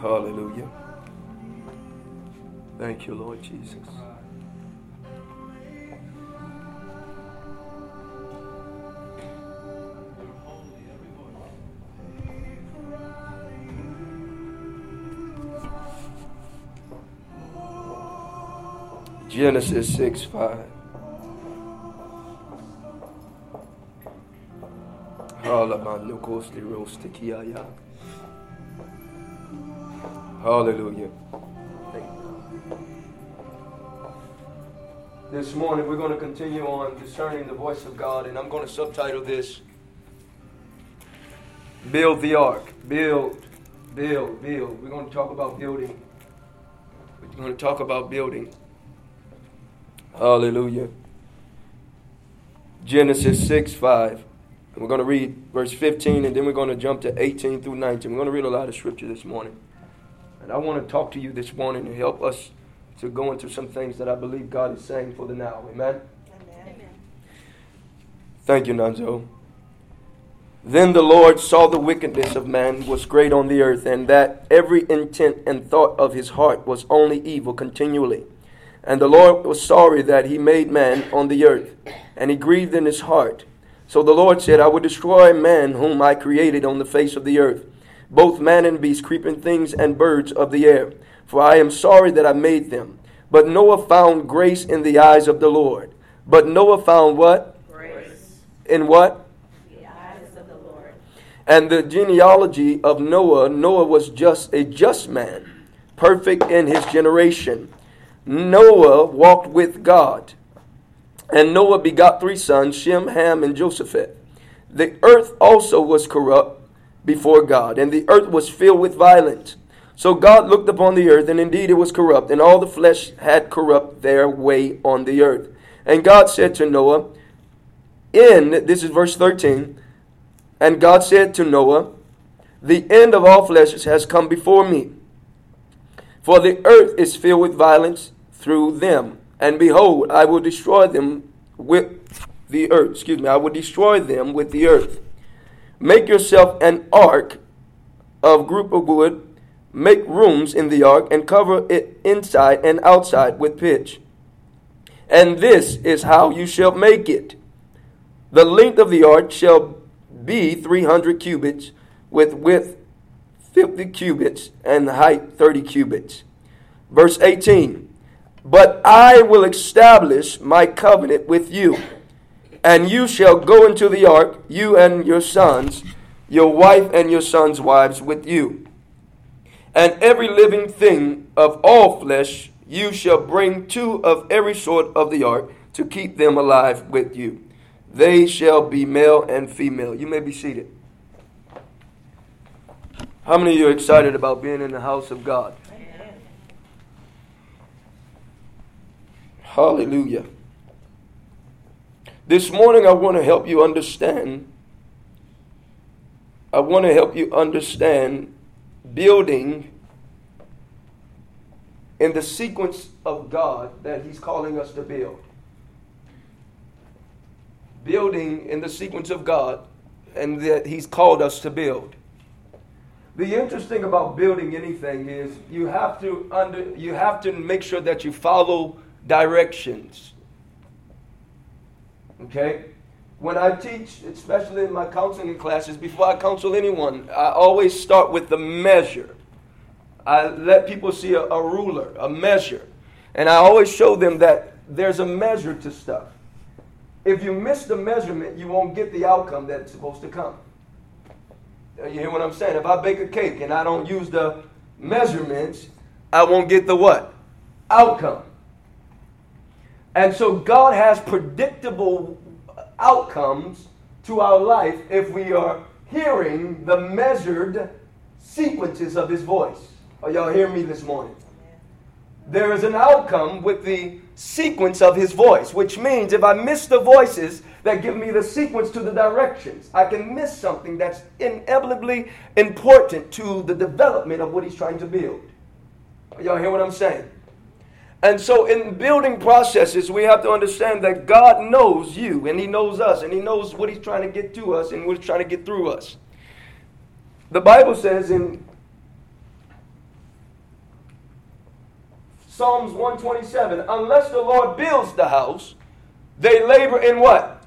Hallelujah. Thank you, Lord Jesus. Genesis 6 5. Hallelujah. This morning we're going to continue on discerning the voice of God, and I'm going to subtitle this Build the Ark. Build, build, build. We're going to talk about building. We're going to talk about building. Hallelujah. Genesis 6 5. And we're going to read verse 15 and then we're going to jump to 18 through 19. We're going to read a lot of scripture this morning. And I want to talk to you this morning and help us to go into some things that I believe God is saying for the now. Amen? Amen. Thank you, Nanzo. Then the Lord saw the wickedness of man was great on the earth, and that every intent and thought of his heart was only evil continually. And the Lord was sorry that he made man on the earth, and he grieved in his heart. So the Lord said, I will destroy man whom I created on the face of the earth, both man and beast, creeping things and birds of the air. For I am sorry that I made them. But Noah found grace in the eyes of the Lord. But Noah found what? Grace. In what? The eyes of the Lord. And the genealogy of Noah, Noah was just a just man, perfect in his generation. Noah walked with God. And Noah begot three sons, Shem, Ham, and Joshaphat. The earth also was corrupt before God, and the earth was filled with violence. So God looked upon the earth, and indeed it was corrupt, and all the flesh had corrupt their way on the earth. And God said to Noah, In, this is verse 13, and God said to Noah, The end of all flesh has come before me. For the earth is filled with violence, through them. And behold, I will destroy them with the earth. Excuse me, I will destroy them with the earth. Make yourself an ark of gopher wood. Make rooms in the ark and cover it inside and outside with pitch. And this is how you shall make it. The length of the ark shall be 300 cubits, with width 50 cubits, and height 30 cubits. Verse 18 but I will establish my covenant with you, and you shall go into the ark, you and your sons, your wife and your sons' wives with you. And every living thing of all flesh you shall bring two of every sort of the ark to keep them alive with you. They shall be male and female. You may be seated. How many of you are excited about being in the house of God? Hallelujah. This morning, I want to help you understand. I want to help you understand building in the sequence of God that He's calling us to build. Building in the sequence of God and that He's called us to build. The interesting about building anything is you have to under you have to make sure that you follow directions. Okay? When I teach, especially in my counseling classes, before I counsel anyone, I always start with the measure. I let people see a, a ruler, a measure. And I always show them that there's a measure to stuff. If you miss the measurement, you won't get the outcome that's supposed to come. Uh, you hear what I'm saying? If I bake a cake and I don't use the measurements, I won't get the what? Outcome. And so God has predictable outcomes to our life if we are hearing the measured sequences of His voice. Are y'all hearing me this morning? There is an outcome with the sequence of His voice, which means if I miss the voices that give me the sequence to the directions, I can miss something that's inevitably important to the development of what He's trying to build. Are y'all hear what I'm saying? And so, in building processes, we have to understand that God knows you and He knows us and He knows what He's trying to get to us and what He's trying to get through us. The Bible says in Psalms 127. Unless the Lord builds the house, they labor in what?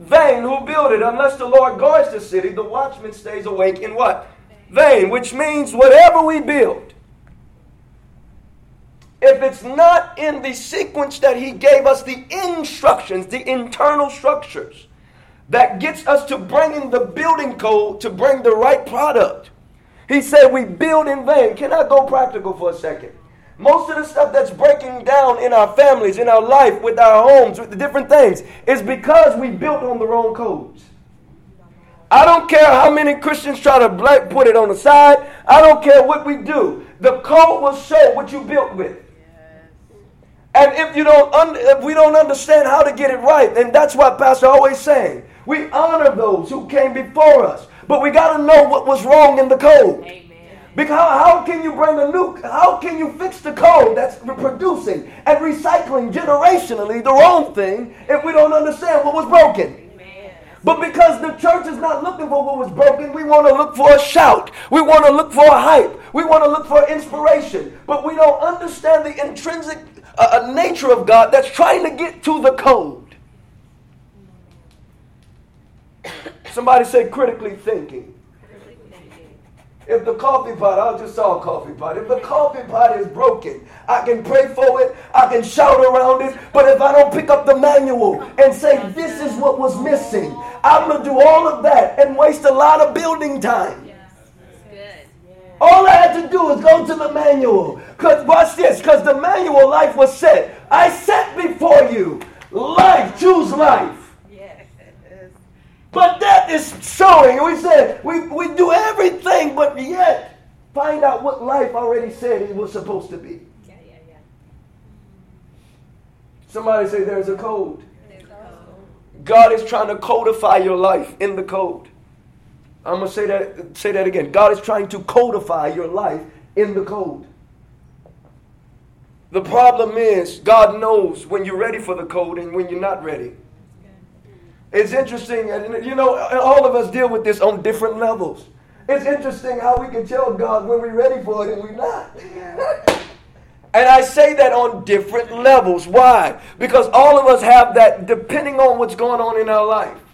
Vain who build it. Unless the Lord guards the city, the watchman stays awake in what? Vain, which means whatever we build, if it's not in the sequence that He gave us, the instructions, the internal structures that gets us to bringing the building code to bring the right product. He said we build in vain. Can I go practical for a second? Most of the stuff that's breaking down in our families, in our life, with our homes, with the different things, is because we built on the wrong codes. I don't care how many Christians try to put it on the side. I don't care what we do. The code will show what you built with. And if you don't, un- if we don't understand how to get it right, then that's why Pastor always saying. We honor those who came before us, but we got to know what was wrong in the code. Amen. Because how, how can you bring a new? How can you fix the code that's producing and recycling generationally the wrong thing if we don't understand what was broken? But because the church is not looking for what was broken, we want to look for a shout. We want to look for a hype. We want to look for inspiration. But we don't understand the intrinsic uh, nature of God that's trying to get to the code. Somebody say critically thinking. If the coffee pot, I'll just saw a coffee pot. If the coffee pot is broken, I can pray for it, I can shout around it, but if I don't pick up the manual and say, this is what was missing, I'm going to do all of that and waste a lot of building time. All I had to do was go to the manual. Because, watch this, because the manual life was set. I set before you life, choose life. Yes, But that is showing. We said we, we do everything, but yet find out what life already said it was supposed to be. Yeah, yeah, yeah. Somebody say there's a code. There's a code. God is trying to codify your life in the code. I'm gonna say that say that again. God is trying to codify your life in the code. The problem is God knows when you're ready for the code and when you're not ready. It's interesting, and you know, all of us deal with this on different levels. It's interesting how we can tell God when we're ready for it and we're not. and I say that on different levels. Why? Because all of us have that depending on what's going on in our life.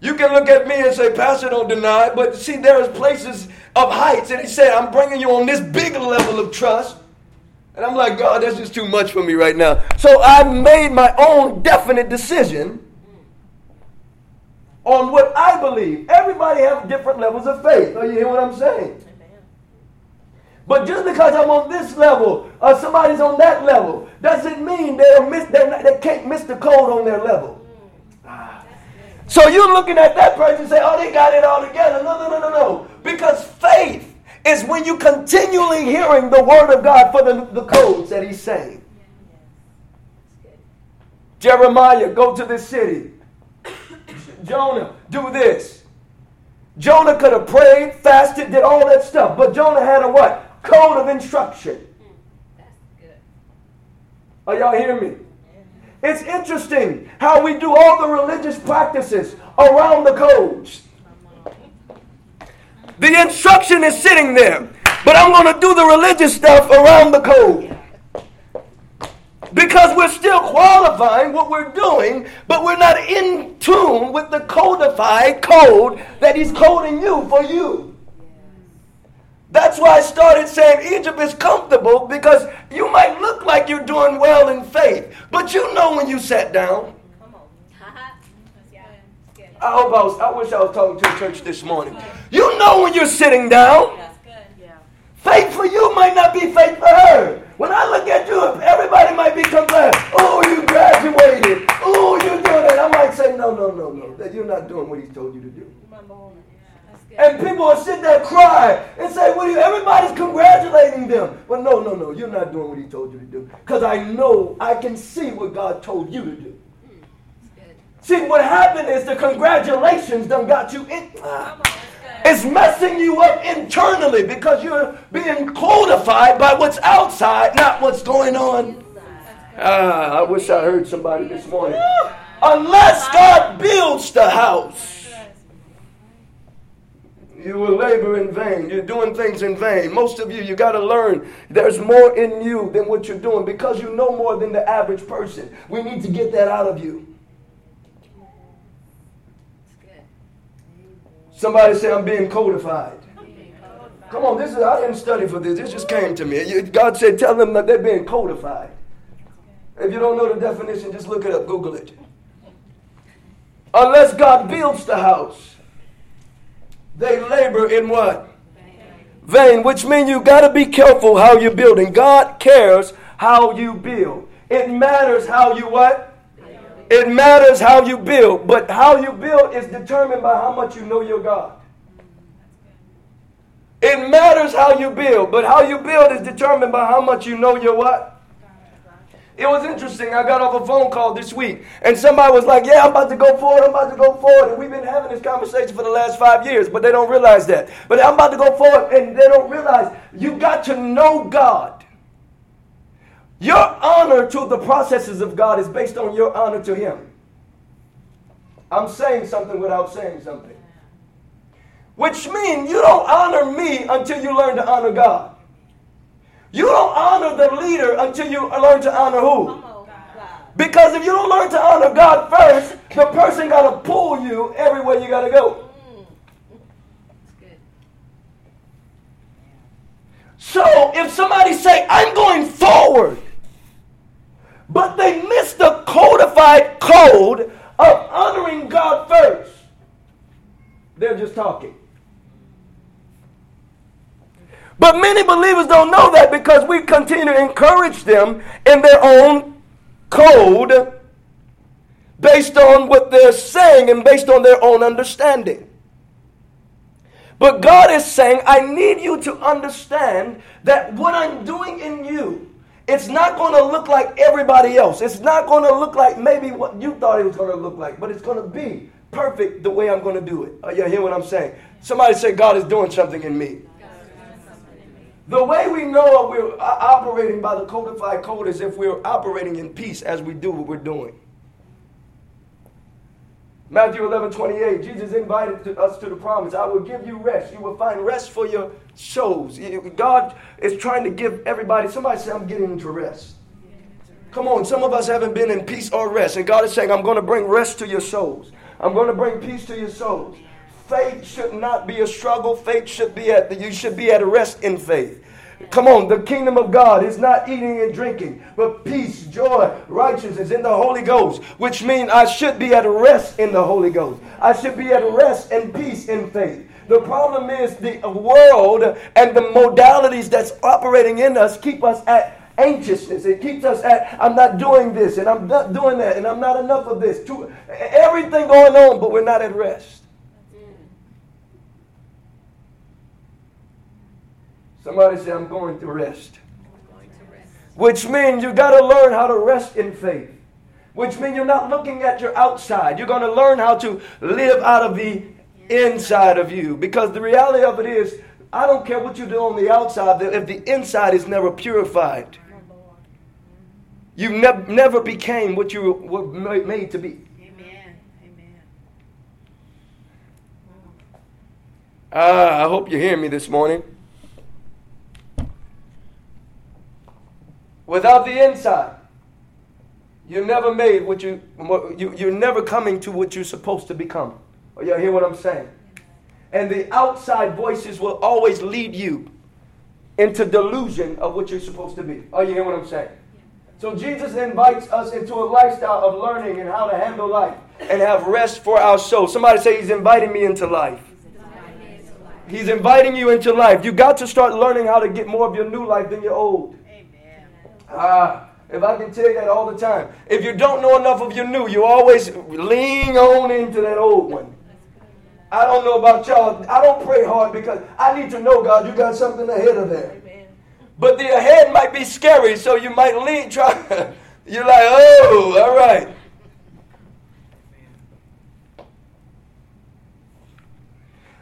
You can look at me and say, Pastor, don't deny it. But see, there's places of heights. And he said, I'm bringing you on this big level of trust. And I'm like, God, that's just too much for me right now. So I made my own definite decision on what I believe. Everybody has different levels of faith. Are you hear what I'm saying? But just because I'm on this level or somebody's on that level doesn't mean they're miss, they're not, they can't miss the code on their level. So you're looking at that person and say, oh, they got it all together. No, no, no, no, no. Because faith is when you continually hearing the word of God for the, the codes that he's saying. Jeremiah, go to this city. Jonah, do this. Jonah could have prayed, fasted, did all that stuff, but Jonah had a what? Code of instruction. Are y'all hearing me? It's interesting how we do all the religious practices around the codes. The instruction is sitting there, but I'm going to do the religious stuff around the code. Because we're still qualifying what we're doing, but we're not in tune with the codified code that He's coding you for you. That's why I started saying Egypt is comfortable because you might look like you're doing well in faith, but you know when you sat down. I hope I was, I wish I was talking to a church this morning. You know when you're sitting down. Faith for you might not be faith for her. When I look at you, everybody might be complaining, oh, you graduated. Oh, you're doing it. I might say, no, no, no, no. That you're not doing what he told you to do. And people will sit there and cry and say, well, you everybody's congratulating them. But no, no, no. You're not doing what he told you to do. Because I know, I can see what God told you to do. See, what happened is the congratulations done got you in. Ah. It's messing you up internally because you're being codified by what's outside, not what's going on. Ah, I wish I heard somebody this morning. Unless God builds the house. You will labor in vain. You're doing things in vain. Most of you, you got to learn there's more in you than what you're doing because you know more than the average person. We need to get that out of you. Somebody say, I'm being codified. Come on, this is I didn't study for this. This just came to me. God said, tell them that they're being codified. If you don't know the definition, just look it up, Google it. Unless God builds the house, they labor in what? Vain, which means you got to be careful how you're building. God cares how you build. It matters how you what? It matters how you build, but how you build is determined by how much you know your God. It matters how you build, but how you build is determined by how much you know your what? It was interesting. I got off a phone call this week, and somebody was like, Yeah, I'm about to go forward. I'm about to go forward. And we've been having this conversation for the last five years, but they don't realize that. But I'm about to go forward, and they don't realize you got to know God. Your honor to the processes of God is based on your honor to Him. I'm saying something without saying something. Which means you don't honor me until you learn to honor God. You don't honor the leader until you learn to honor who? Because if you don't learn to honor God first, the person got to pull you everywhere you got to go. So if somebody say, I'm going forward, but they miss the codified code of honoring God first, they're just talking. But many believers don't know that because we continue to encourage them in their own code based on what they're saying and based on their own understanding. But God is saying, I need you to understand that what I'm doing in you, it's not going to look like everybody else. It's not going to look like maybe what you thought it was going to look like, but it's going to be perfect the way I'm going to do it. Are you hear what I'm saying? Somebody say, God is doing something in me. The way we know we're uh, operating by the codified code is if we're operating in peace as we do what we're doing. Matthew 11, 28, Jesus invited us to the promise. I will give you rest. You will find rest for your souls. God is trying to give everybody, somebody say, I'm getting into rest. Come on, some of us haven't been in peace or rest. And God is saying, I'm going to bring rest to your souls. I'm going to bring peace to your souls. Faith should not be a struggle. Faith should be at the, you should be at rest in faith. Come on, the kingdom of God is not eating and drinking, but peace, joy, righteousness in the Holy Ghost, which means I should be at rest in the Holy Ghost. I should be at rest and peace in faith. The problem is the world and the modalities that's operating in us keep us at anxiousness. It keeps us at, I'm not doing this and I'm not doing that and I'm not enough of this. Everything going on, but we're not at rest. Somebody say, I'm going to rest. Which means you got to learn how to rest in faith. Which means you're not looking at your outside. You're going to learn how to live out of the inside of you. Because the reality of it is, I don't care what you do on the outside, if the inside is never purified, you ne- never became what you were made to be. Amen. Amen. Uh, I hope you hear me this morning. Without the inside, you're never made what you, you you're never coming to what you're supposed to become. Oh, y'all hear what I'm saying? And the outside voices will always lead you into delusion of what you're supposed to be. Oh, you hear what I'm saying? So Jesus invites us into a lifestyle of learning and how to handle life and have rest for our soul. Somebody say he's inviting me into life. He's inviting you into life. You got to start learning how to get more of your new life than your old. Ah, if I can tell you that all the time. If you don't know enough of your new, you always lean on into that old one. I don't know about y'all. I don't pray hard because I need to know, God, you got something ahead of there. But the ahead might be scary, so you might lean, try. You're like, oh, all right.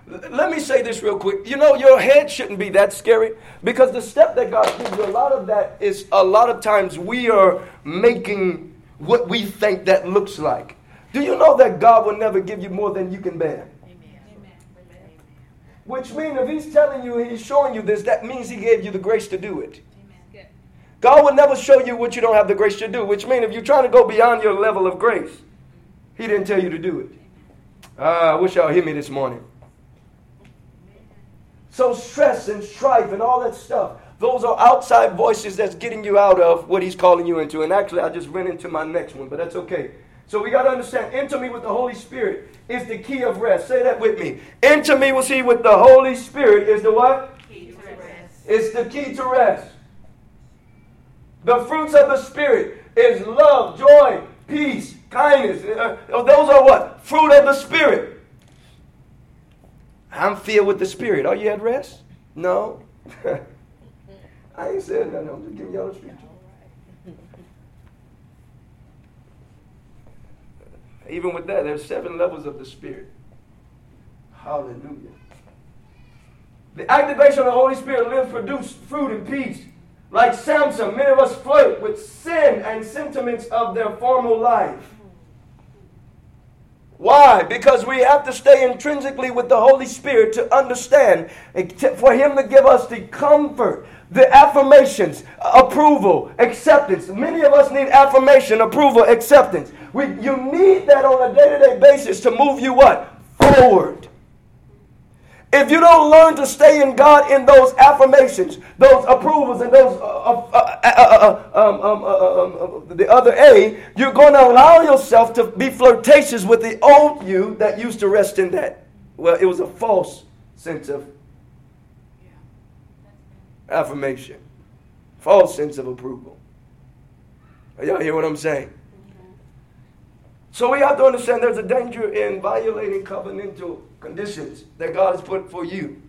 Let me say this real quick. You know, your head shouldn't be that scary because the step that God gives you, a lot of that is a lot of times we are making what we think that looks like. Do you know that God will never give you more than you can bear? Which means if he's telling you, he's showing you this, that means he gave you the grace to do it. God will never show you what you don't have the grace to do, which means if you're trying to go beyond your level of grace, he didn't tell you to do it. Uh, I wish y'all hear me this morning. So stress and strife and all that stuff, those are outside voices that's getting you out of what he's calling you into. And actually, I just went into my next one, but that's okay. So we got to understand, intimacy with the Holy Spirit is the key of rest. Say that with me. enter Intimacy with he with the Holy Spirit is the what? Key to rest. It's the key to rest. The fruits of the Spirit is love, joy, peace, kindness. Uh, those are what? Fruit of the Spirit. I'm filled with the Spirit. Are you at rest? No. I ain't saying nothing. I'm just giving y'all the scripture. Even with that, there's seven levels of the Spirit. Hallelujah. The activation of the Holy Spirit lives produce fruit and peace. Like Samson, many of us flirt with sin and sentiments of their former life. Why? Because we have to stay intrinsically with the Holy Spirit to understand, for Him to give us the comfort, the affirmations, approval, acceptance. Many of us need affirmation, approval, acceptance. We, you need that on a day to day basis to move you what? Forward. If you don't learn to stay in God in those affirmations, those approvals, and those the other A, you're going to allow yourself to be flirtatious with the old you that used to rest in that. Well, it was a false sense of affirmation, false sense of approval. Are y'all hear what I'm saying? So we have to understand there's a danger in violating covenantal conditions that God has put for you.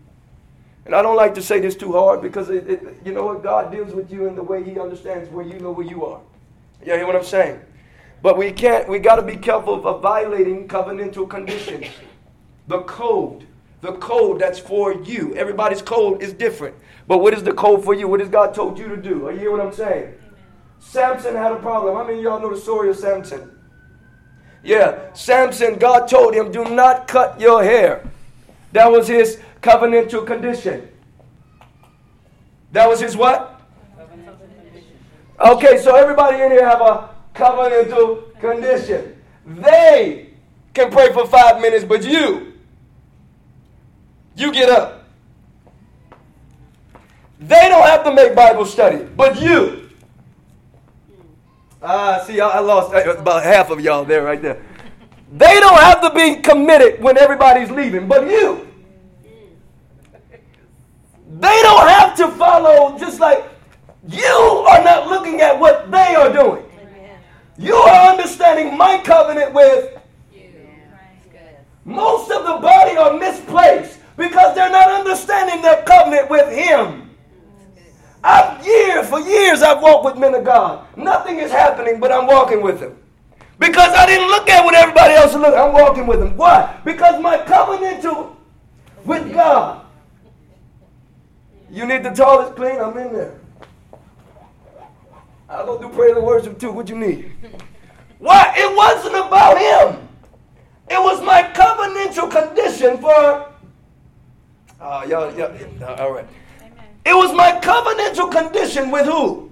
And I don't like to say this too hard because it, it, you know what? God deals with you in the way He understands where you know where you are. You hear what I'm saying? But we can't, we got to be careful of violating covenantal conditions. The code, the code that's for you. Everybody's code is different. But what is the code for you? What has God told you to do? Are you hear what I'm saying? Samson had a problem. How many of y'all know the story of Samson? Yeah, Samson, God told him, do not cut your hair. That was his covenantal condition. That was his what? Okay, so everybody in here have a covenantal condition. They can pray for five minutes, but you, you get up. They don't have to make Bible study, but you. Ah, see, I lost uh, about half of y'all there, right there. They don't have to be committed when everybody's leaving, but you. They don't have to follow just like you are not looking at what they are doing. You are understanding my covenant with most of the body are misplaced because they're not understanding their covenant with him. I've years, for years, I've walked with men of God. Nothing is happening, but I'm walking with them. Because I didn't look at what everybody else looked. I'm walking with them. Why? Because my covenant to, with God. You need the tallest clean? I'm in there. I'll go do prayer and worship too. What you need? Why? It wasn't about him. It was my covenantal condition for. Uh, y'all, y'all, all right. It was my covenantal condition with who?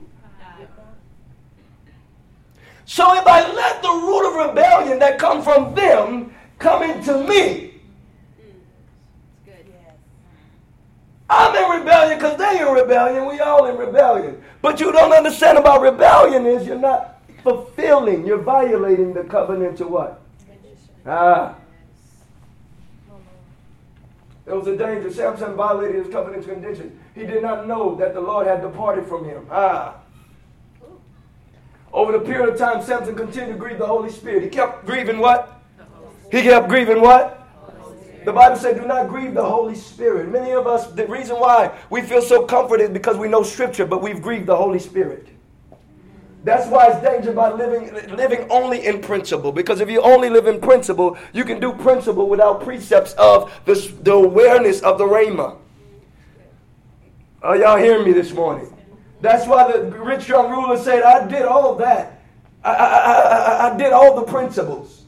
So if I let the root of rebellion that come from them come into me, I'm in rebellion because they're in rebellion. We all in rebellion. But you don't understand about rebellion is you're not fulfilling. You're violating the covenant to what? Ah. There was a danger. Samson violated his covenant condition. He did not know that the Lord had departed from him. Ah. Over the period of time, Samson continued to grieve the Holy Spirit. He kept grieving what? He kept grieving what? The Bible said, do not grieve the Holy Spirit. Many of us, the reason why we feel so comforted is because we know Scripture, but we've grieved the Holy Spirit. That's why it's dangerous by living, living only in principle. Because if you only live in principle, you can do principle without precepts of the, the awareness of the Rhema. Are y'all hearing me this morning? That's why the rich young ruler said, I did all that. I, I, I, I did all the principles.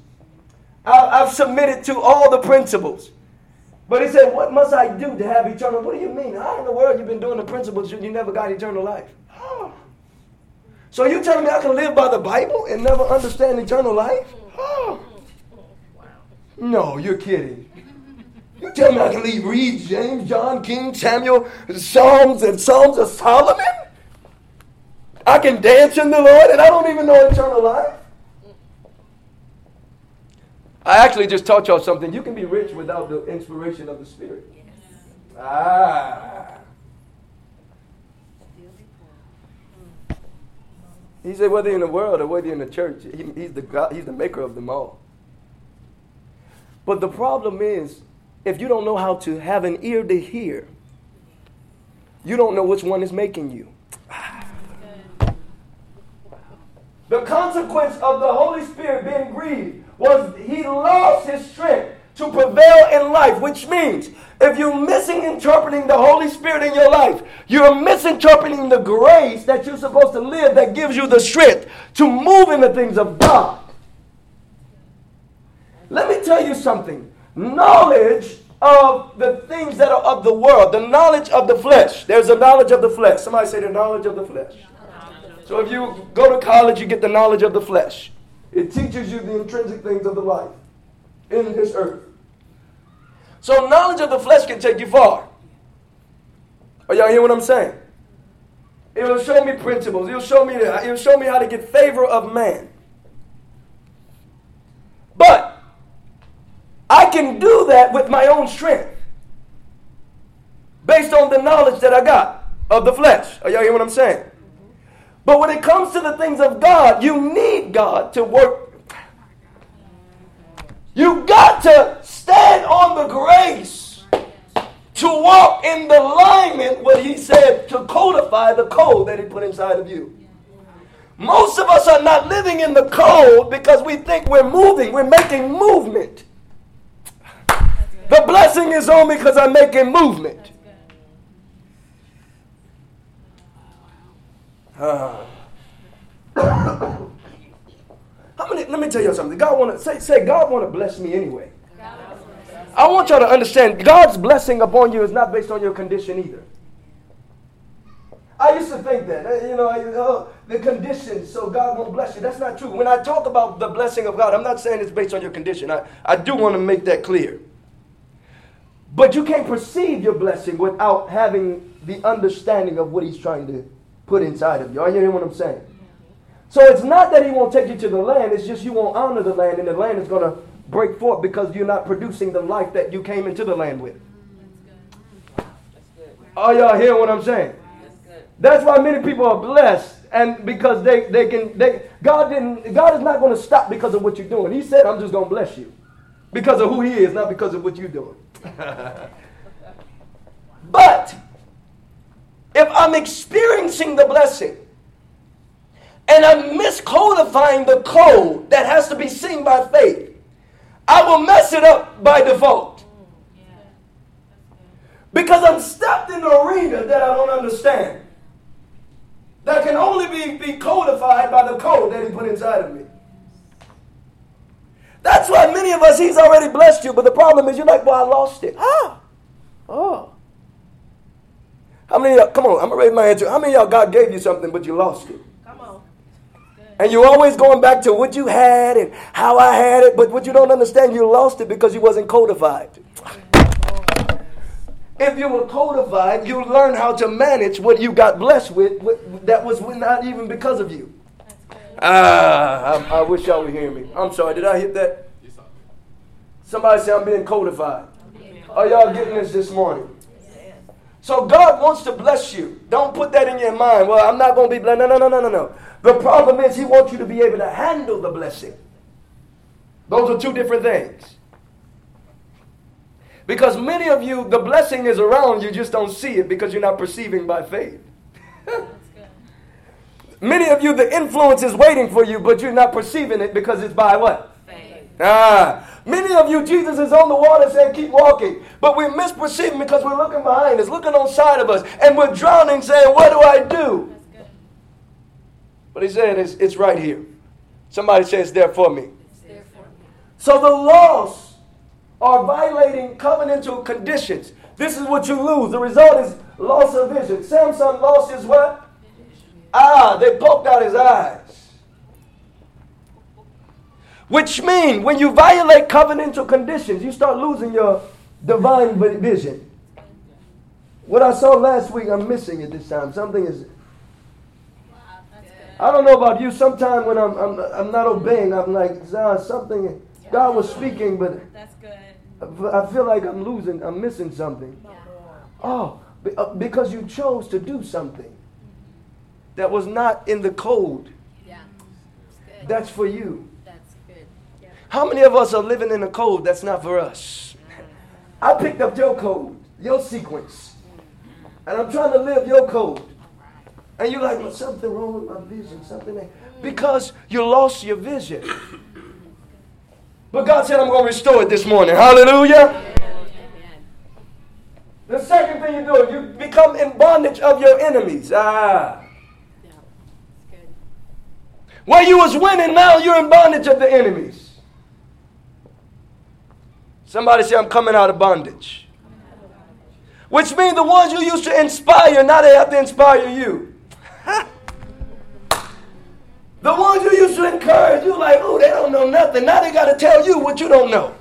I, I've submitted to all the principles. But he said, What must I do to have eternal? What do you mean? How in the world you been doing the principles you never got eternal life? So you telling me I can live by the Bible and never understand eternal life? No, you're kidding. You tell me I can leave read James, John, King, Samuel, Psalms, and Psalms of Solomon? I can dance in the Lord and I don't even know eternal life? I actually just taught y'all something. You can be rich without the inspiration of the Spirit. Ah. He said, whether in the world or whether in the church, he, he's, the God, he's the maker of them all. But the problem is, if you don't know how to have an ear to hear, you don't know which one is making you. The consequence of the Holy Spirit being grieved was he lost his strength to prevail in life, which means if you're misinterpreting the Holy Spirit in your life, you're misinterpreting the grace that you're supposed to live that gives you the strength to move in the things of God. Let me tell you something. Knowledge of the things that are of the world, the knowledge of the flesh. There's a knowledge of the flesh. Somebody say the knowledge of the flesh. So if you go to college, you get the knowledge of the flesh. It teaches you the intrinsic things of the life in this earth. So knowledge of the flesh can take you far. Are y'all hear what I'm saying? It will show me principles. It'll show me. It'll show me how to get favor of man. But can do that with my own strength. Based on the knowledge that I got of the flesh. Are y'all hear what I'm saying? But when it comes to the things of God, you need God to work. You got to stand on the grace to walk in the alignment what he said to codify the code that he put inside of you. Most of us are not living in the code because we think we're moving, we're making movement. The blessing is on me because I'm making movement. Uh, many? Let me tell you something. God want to say, say God want to bless me anyway. I want y'all to understand God's blessing upon you is not based on your condition either. I used to think that, uh, you know, oh, the conditions, so God won't bless you. That's not true. When I talk about the blessing of God, I'm not saying it's based on your condition. I, I do want to make that clear. But you can't perceive your blessing without having the understanding of what He's trying to put inside of you. Are you hearing what I'm saying? So it's not that he won't take you to the land, it's just you won't honor the land, and the land is going to break forth because you're not producing the life that you came into the land with. Are y'all hearing what I'm saying? That's why many people are blessed, and because they, they can they God didn't God is not going to stop because of what you're doing. He said, I'm just going to bless you. Because of who he is, not because of what you're doing. but if I'm experiencing the blessing and I'm miscodifying the code that has to be seen by faith, I will mess it up by default. Because I'm stepped in an arena that I don't understand. That can only be, be codified by the code that he put inside of me. That's why many of us, he's already blessed you, but the problem is you're like, well, I lost it. Ah. Oh. How many y'all, come on, I'm gonna raise my hand to How many y'all God gave you something but you lost it? Come on. And you're always going back to what you had and how I had it, but what you don't understand, you lost it because you wasn't codified. If you were codified, you learn how to manage what you got blessed with, with that was not even because of you. Ah, I, I, wish y'all would hear me. I'm sorry, did I hit that? Somebody say I'm being codified. Are y'all getting this this morning? So God wants to bless you. Don't put that in your mind. Well, I'm not going to be blessed. No, no, no, no, no, no. The problem is He wants you to be able to handle the blessing. Those are two different things. Because many of you, the blessing is around, you just don't see it because you're not perceiving by faith. many of you, the influence is waiting for you, but you're not perceiving it because it's by what? Faith. Ah, Many of you, Jesus is on the water saying, keep walking. But we're misperceiving because we're looking behind us, looking on side of us, and we're drowning saying, what do I do? But he said, it's, it's right here. Somebody says, there for me. So the loss are violating covenantal conditions, this is what you lose. The result is loss of vision. Samson lost his what? Ah, they poked out his eyes. Which means when you violate covenantal conditions, you start losing your divine vision. What I saw last week, I'm missing it this time. Something is. I don't know about you. Sometimes when I'm, I'm, I'm not obeying, I'm like, something. God was speaking, but I feel like I'm losing, I'm missing something. Oh, uh, because you chose to do something that was not in the code. Yeah. That's for you. That's good. Yeah. How many of us are living in a code that's not for us? I picked up your code, your sequence, and I'm trying to live your code. And you're like, well, something wrong with my vision, something like, because you lost your vision. But God said, I'm going to restore it this morning. Hallelujah. The second thing you do, you become in bondage of your enemies. Ah. Where you was winning, now you're in bondage of the enemies. Somebody say, I'm coming out of bondage. Which means the ones you used to inspire, now they have to inspire you. the ones you used to encourage, you like, oh, they don't know nothing. Now they got to tell you what you don't know.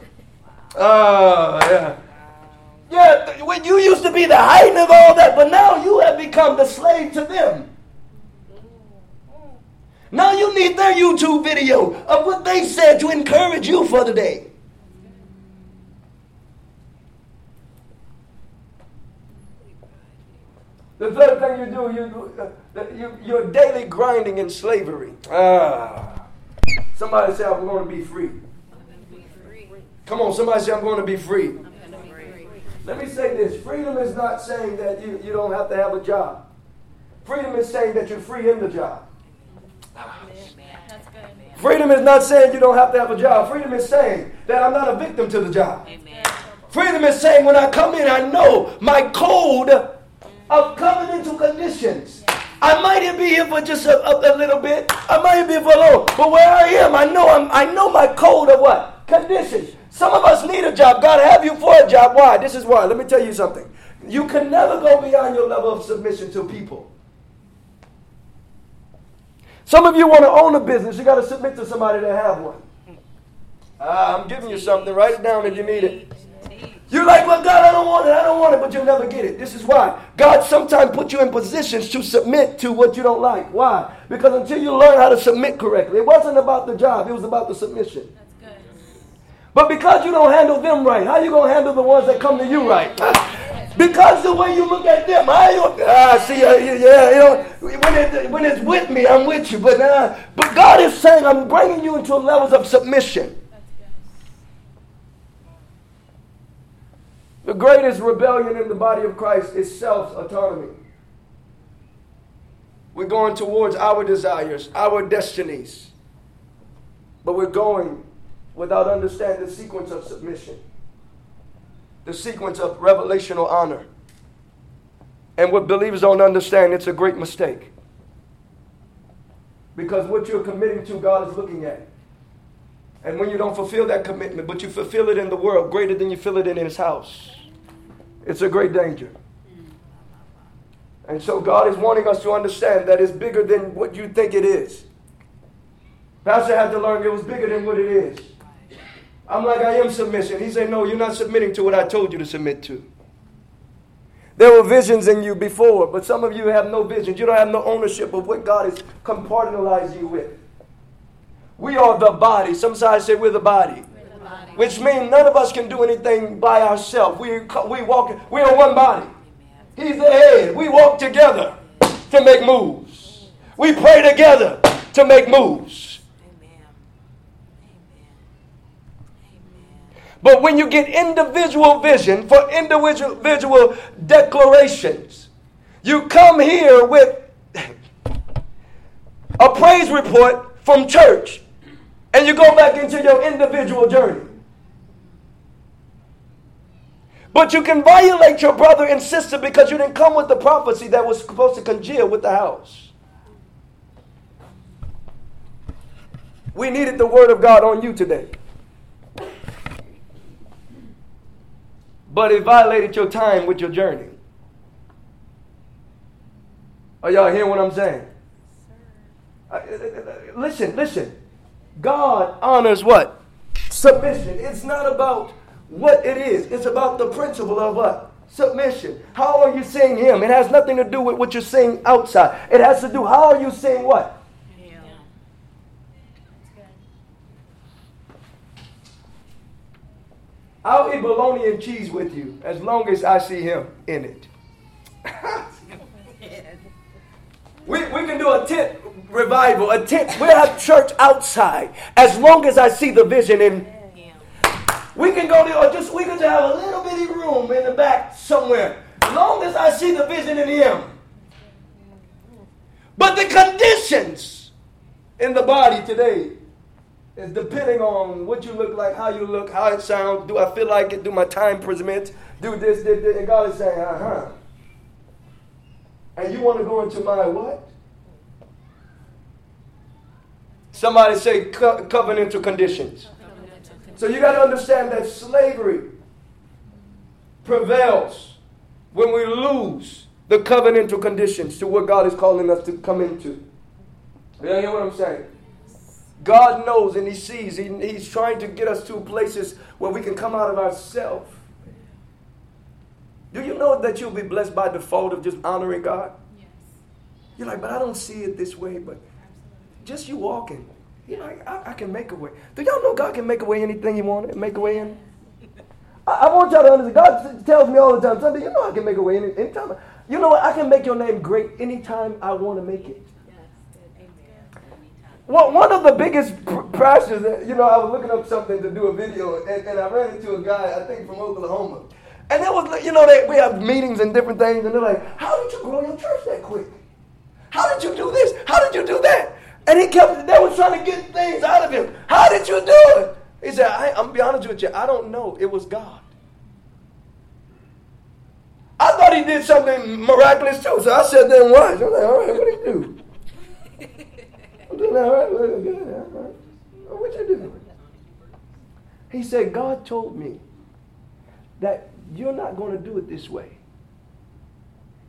Oh, yeah. Yeah, when you used to be the height of all that, but now you have become the slave to them. Now you need their YouTube video of what they said to encourage you for the day. The third thing you do, you, uh, you, you're daily grinding in slavery. Ah. Somebody say, I'm going to be free. Come on, somebody say, I'm going to be free. Let me say this freedom is not saying that you, you don't have to have a job, freedom is saying that you're free in the job. Freedom is not saying you don't have to have a job. Freedom is saying that I'm not a victim to the job. Amen. Freedom is saying when I come in, I know my code of coming into conditions. I might be here for just a, a, a, little bit. I might be here for a little, but where I am, I know I'm, I know my code of what conditions. Some of us need a job. God have you for a job. Why? This is why. Let me tell you something. You can never go beyond your level of submission to people. Some of you want to own a business. You got to submit to somebody that have one. Uh, I'm giving you something. Write it down if you need it. You're like, well, God, I don't want it. I don't want it, but you'll never get it. This is why. God sometimes puts you in positions to submit to what you don't like. Why? Because until you learn how to submit correctly, it wasn't about the job, it was about the submission. But because you don't handle them right, how you gonna handle the ones that come to you right? Because the way you look at them, I ah, see, uh, yeah, you know, when, it, when it's with me, I'm with you. But uh, but God is saying, I'm bringing you into levels of submission. The greatest rebellion in the body of Christ is self autonomy. We're going towards our desires, our destinies, but we're going without understanding the sequence of submission, the sequence of revelational honor. And what believers don't understand, it's a great mistake. Because what you're committing to, God is looking at. And when you don't fulfill that commitment, but you fulfill it in the world greater than you feel it in His house, it's a great danger. And so God is wanting us to understand that it's bigger than what you think it is. Pastor had to learn it was bigger than what it is. I'm like, I am submission. He said, No, you're not submitting to what I told you to submit to. There were visions in you before, but some of you have no visions. You don't have no ownership of what God has compartmentalized you with. We are the body. Sometimes say we're the body. We're the body. Which means none of us can do anything by ourselves. We, we walk, we are one body. He's the head. We walk together to make moves. We pray together to make moves. But when you get individual vision for individual declarations, you come here with a praise report from church and you go back into your individual journey. But you can violate your brother and sister because you didn't come with the prophecy that was supposed to congeal with the house. We needed the word of God on you today. But it violated your time with your journey. Are y'all hearing what I'm saying? listen, listen. God honors what? Submission. It's not about what it is, it's about the principle of what? Submission. How are you seeing Him? It has nothing to do with what you're seeing outside. It has to do, how are you seeing what? I'll eat bologna and cheese with you as long as I see him in it. we, we can do a tent revival, a tent. We'll have church outside as long as I see the vision in. Him. We can go there, or just we can just have a little bitty room in the back somewhere, as long as I see the vision in him. But the conditions in the body today is depending on what you look like, how you look, how it sounds. Do I feel like it? Do my time present? Do this, this, this. And God is saying, uh huh. And you want to go into my what? Somebody say co- covenantal conditions. So you got to understand that slavery prevails when we lose the covenantal conditions to what God is calling us to come into. You hear what I'm saying? God knows and He sees. He, he's trying to get us to places where we can come out of ourselves. Do you know that you'll be blessed by default of just honoring God? Yes. You're like, but I don't see it this way. But just you walking, you're like, I, I can make a way. Do y'all know God can make a way anything He wants to make a way in? I, I, want y'all to understand. God tells me all the time, Sunday, you know I can make a way any, anytime. You know what? I can make your name great anytime I want to make it. Well, one of the biggest pressures, uh, you know, I was looking up something to do a video, and, and I ran into a guy, I think from Oklahoma. And it was, you know, they, we have meetings and different things, and they're like, How did you grow your church that quick? How did you do this? How did you do that? And he kept, they were trying to get things out of him. How did you do it? He said, I, I'm be honest with you, I don't know. It was God. I thought he did something miraculous too, so I said, Then watch. I'm like, All right, what did he do? doing all right. good. What you doing? He said, God told me that you're not going to do it this way.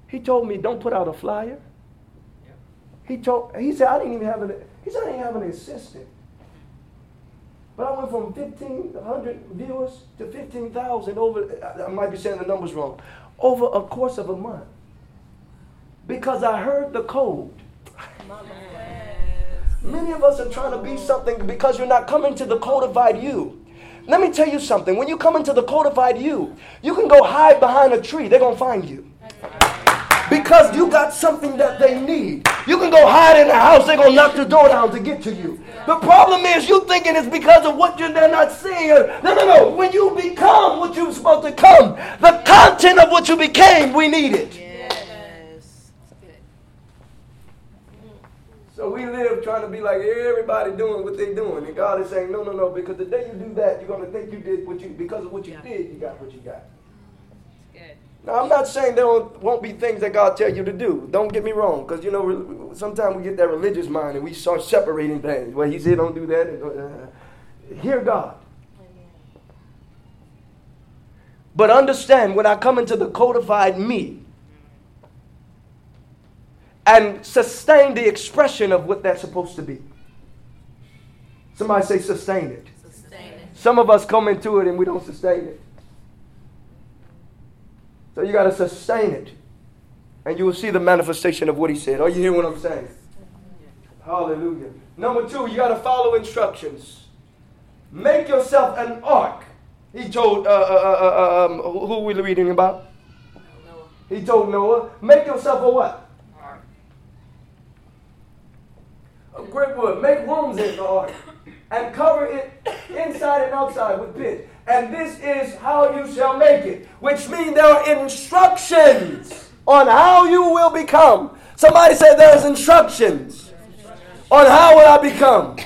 He told me, don't put out a flyer. He told, he said, I didn't even have an, he said, I didn't have an assistant. But I went from 1,500 viewers to 15,000 over, I might be saying the numbers wrong, over a course of a month. Because I heard the code. Many of us are trying to be something because you're not coming to the codified you. Let me tell you something. When you come into the codified you, you can go hide behind a tree. They're going to find you. Because you got something that they need. You can go hide in the house. They're going to knock the door down to get to you. The problem is you thinking it's because of what you're they're not seeing. No, no, no. When you become what you're supposed to come, the content of what you became, we need it. So we live trying to be like everybody doing what they're doing. And God is saying, no, no, no, because the day you do that, you're going to think you did what you, because of what you yeah. did, you got what you got. Good. Now, I'm not saying there won't be things that God tell you to do. Don't get me wrong, because, you know, sometimes we get that religious mind and we start separating things. Well, he said don't do that. Uh, hear God. But understand, when I come into the codified me, and sustain the expression of what that's supposed to be. Somebody say sustain it. Sustain it. Some of us come into it and we don't sustain it. So you got to sustain it. And you will see the manifestation of what he said. Are you hearing what I'm saying? Hallelujah. Number two, you got to follow instructions. Make yourself an ark. He told, uh, uh, uh, uh um, who are we reading about? Noah. He told Noah, make yourself a what? Of great wood. Make rooms in the ark and cover it inside and outside with pits. And this is how you shall make it, which means there are instructions on how you will become. Somebody said there's instructions on how will I become.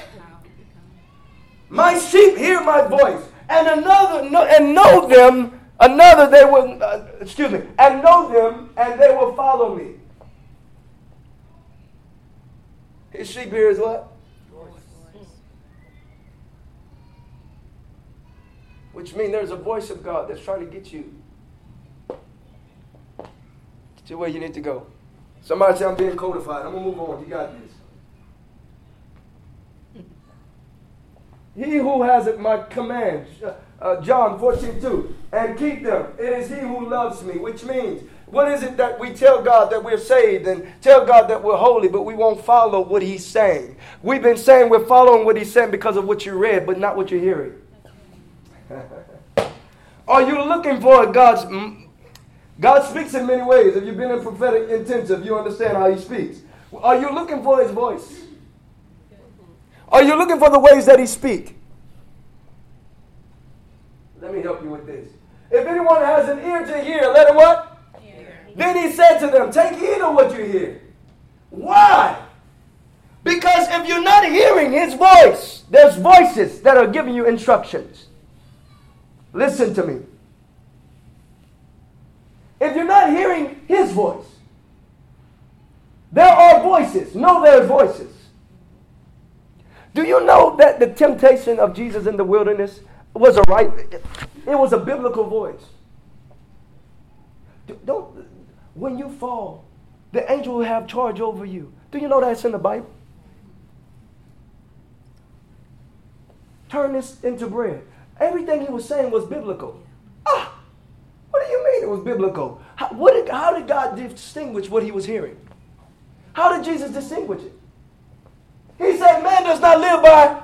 My sheep hear my voice, and another no, and know them. Another they will uh, excuse me, and know them, and they will follow me. His sheep hear his what? Voice. Which means there's a voice of God that's trying to get you to where you need to go. Somebody say I'm being codified. I'm gonna move on. You got this. He who has it, my command, uh, uh, John 14, 2, and keep them. It is he who loves me, which means what is it that we tell God that we're saved and tell God that we're holy, but we won't follow what he's saying? We've been saying we're following what he's saying because of what you read, but not what you're hearing. Are you looking for God's God speaks in many ways. If you've been in prophetic intensive, you understand how he speaks. Are you looking for his voice? Are you looking for the ways that he speaks? Let me help you with this. If anyone has an ear to hear, let him what? Then he said to them, Take heed of what you hear. Why? Because if you're not hearing his voice, there's voices that are giving you instructions. Listen to me. If you're not hearing his voice, there are voices. No, are voices. Do you know that the temptation of Jesus in the wilderness was a right, it was a biblical voice. Don't, when you fall, the angel will have charge over you. Do you know that's in the Bible? Turn this into bread. Everything he was saying was biblical. Ah, what do you mean it was biblical? How, did, how did God distinguish what he was hearing? How did Jesus distinguish it? He said, Man does not live by,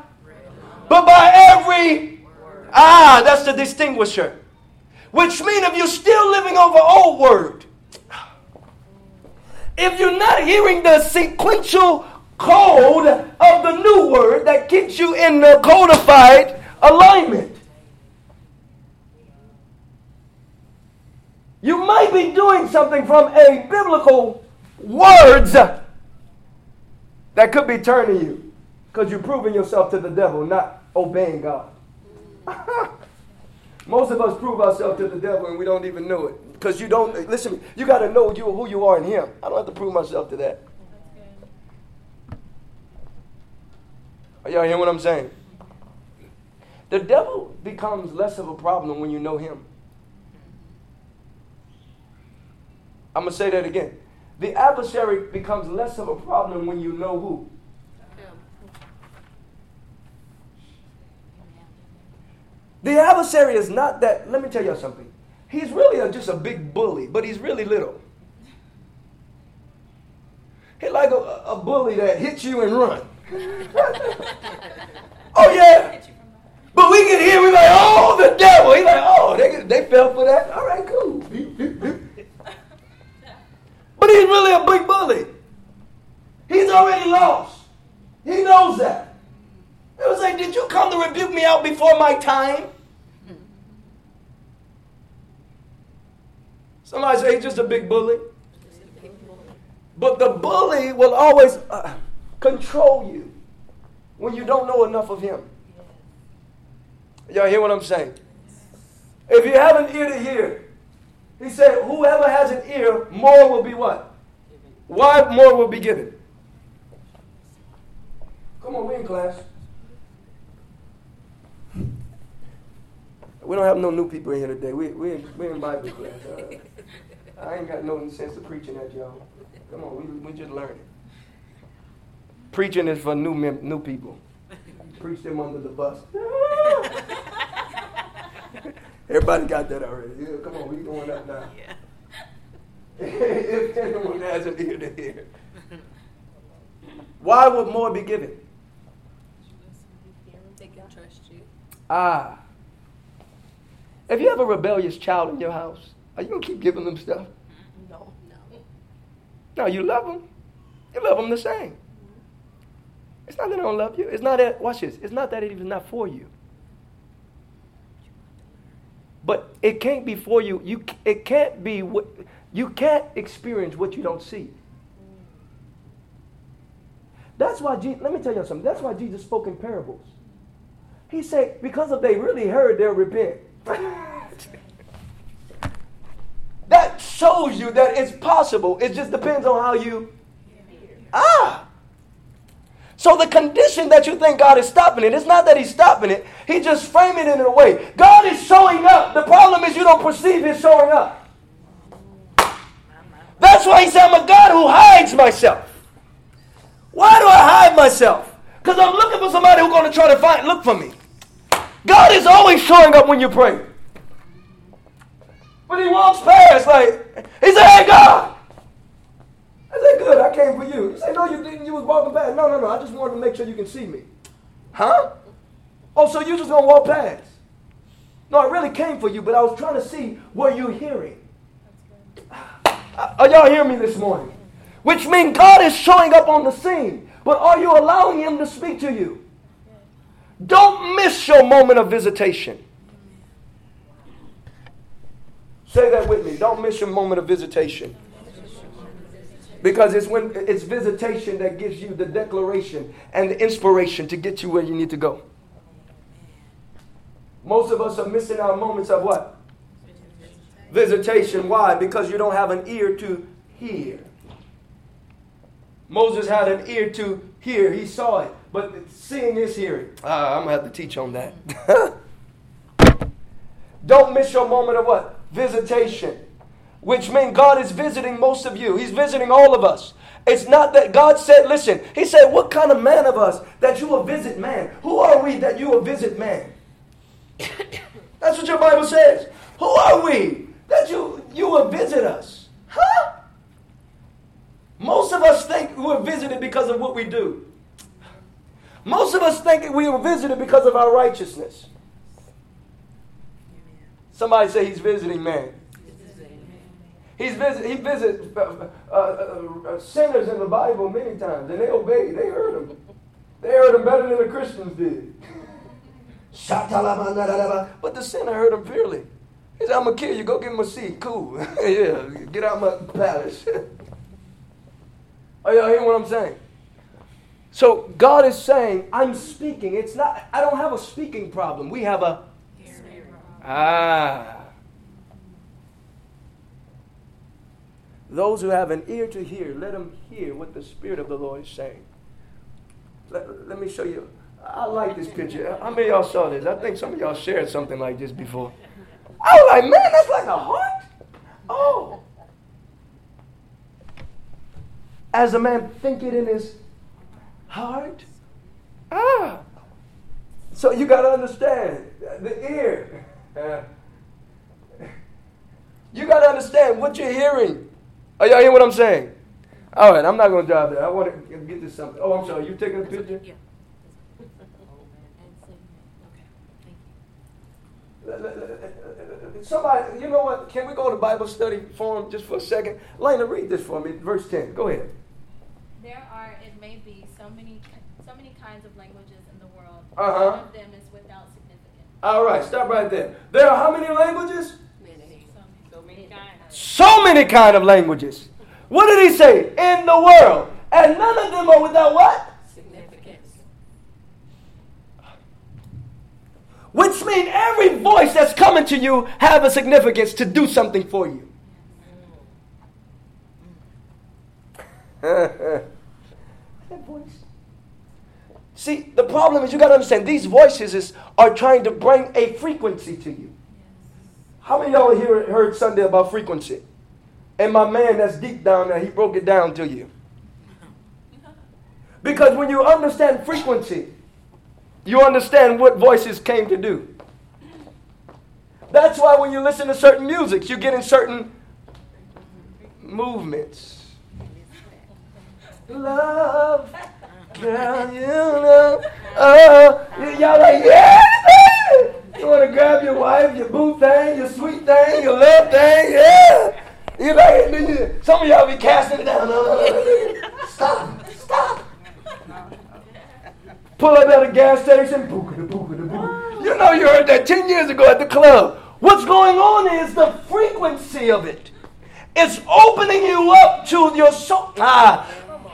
but by every. Ah, that's the distinguisher. Which means if you're still living over old word, if you're not hearing the sequential code of the new word that keeps you in the codified alignment, you might be doing something from a biblical words that could be turning you because you're proving yourself to the devil, not obeying God. Most of us prove ourselves to the devil and we don't even know it. Because you don't, listen, to me, you got to know you, who you are in Him. I don't have to prove myself to that. Are y'all hearing what I'm saying? The devil becomes less of a problem when you know Him. I'm going to say that again. The adversary becomes less of a problem when you know who. The adversary is not that, let me tell you something. He's really a, just a big bully, but he's really little. He's like a, a bully that hits you and run. oh, yeah. But we get here, we're like, oh, the devil. He's like, oh, they, they fell for that. All right, cool. But he's really a big bully. He's already lost. He knows that. It was like, did you come to rebuke me out before my time? Somebody say he's just a big bully. But the bully will always uh, control you when you don't know enough of him. Y'all hear what I'm saying? If you have an ear to hear, he said, whoever has an ear, more will be what? Why more will be given? Come on, we in class. We don't have no new people in here today. We, we, we in Bible class. I ain't got no sense of preaching at y'all. Come on, we, we just learning. Preaching is for new, mem- new people. Preach them under the bus. Everybody got that already. Yeah, come on, we going up now. Yeah. if anyone has an ear to hear. Why would more be given? They can trust you. Ah. If you have a rebellious child in your house, are you going to keep giving them stuff? No. No. No, you love them. You love them the same. It's not that they don't love you. It's not that, watch this, it's not that it is not for you. But it can't be for you. You it can't be what you can't experience what you don't see. That's why Jesus, let me tell you something. That's why Jesus spoke in parables. He said, because if they really heard, they'll repent. that shows you that it's possible. It just depends on how you. Ah! So the condition that you think God is stopping it, it's not that He's stopping it. He just framing it in a way. God is showing up. The problem is you don't perceive His showing up. That's why he said, I'm a God who hides myself. Why do I hide myself? Because I'm looking for somebody who's going to try to find, look for me. God is always showing up when you pray. When he walks past, like, he said, hey, God. I said, good, I came for you. He said, no, you didn't. You was walking past. No, no, no, I just wanted to make sure you can see me. Huh? Oh, so you just to walk past? No, I really came for you, but I was trying to see were you hearing. Are y'all hearing me this morning? Which means God is showing up on the scene, but are you allowing Him to speak to you? Don't miss your moment of visitation. Say that with me. Don't miss your moment of visitation. Because it's when it's visitation that gives you the declaration and the inspiration to get you where you need to go. Most of us are missing our moments of what? Visitation. Why? Because you don't have an ear to hear. Moses had an ear to hear. He saw it. But seeing is hearing. Uh, I'm going to have to teach on that. don't miss your moment of what? Visitation. Which means God is visiting most of you. He's visiting all of us. It's not that God said, listen, He said, What kind of man of us that you will visit man? Who are we that you will visit man? That's what your Bible says. Who are we that you, you will visit us? Huh? Most of us think we were visited because of what we do. Most of us think we were visited because of our righteousness. Somebody say he's visiting man. He's visit, he visits uh, uh, uh, sinners in the Bible many times, and they obeyed. They heard him. They heard him better than the Christians did. But the sinner heard him clearly. He said, I'm going to kill you. Go give him a seat. Cool. yeah, get out my palace. Are y'all hearing what I'm saying? So God is saying, I'm speaking. It's not, I don't have a speaking problem. We have a. Ah. Those who have an ear to hear, let them hear what the Spirit of the Lord is saying. Let, let me show you. I like this picture. How many y'all saw this? I think some of y'all shared something like this before. I was like, man, that's like a heart. Oh. As a man think it in his heart. Ah. So you got to understand the ear. Uh, you got to understand what you're hearing. Are y'all hearing what I'm saying? All right, I'm not going to drive there. I want to get this something. Oh, I'm sorry. You taking a picture? Yeah. Somebody, you know what? Can we go to Bible study forum just for a second? Lena, read this for me. Verse 10. Go ahead. There are, it may be, so many, so many kinds of languages in the world. Uh-huh. None of them is without significance. All right, stop right there. There are how many languages? Many. So many kinds. So many kind of languages. What did he say? In the world. And none of them are without what? Significance. Which means every voice that's coming to you have a significance to do something for you. Mm. that voice. See, the problem is you got to understand these voices is, are trying to bring a frequency to you. How many of y'all heard Sunday about frequency? And my man that's deep down there, he broke it down to you. Because when you understand frequency, you understand what voices came to do. That's why when you listen to certain music, you get in certain movements. Love, girl, you know. Oh, y'all like, yeah, baby. You want to grab your wife, your boo thing, your sweet thing, your love thing, yeah. You like, then some of y'all be casting it down. Stop, stop. Pull up at a gas station, bookada, bookada, bookada. You know you heard that 10 years ago at the club. What's going on is the frequency of it. It's opening you up to your soul, ah,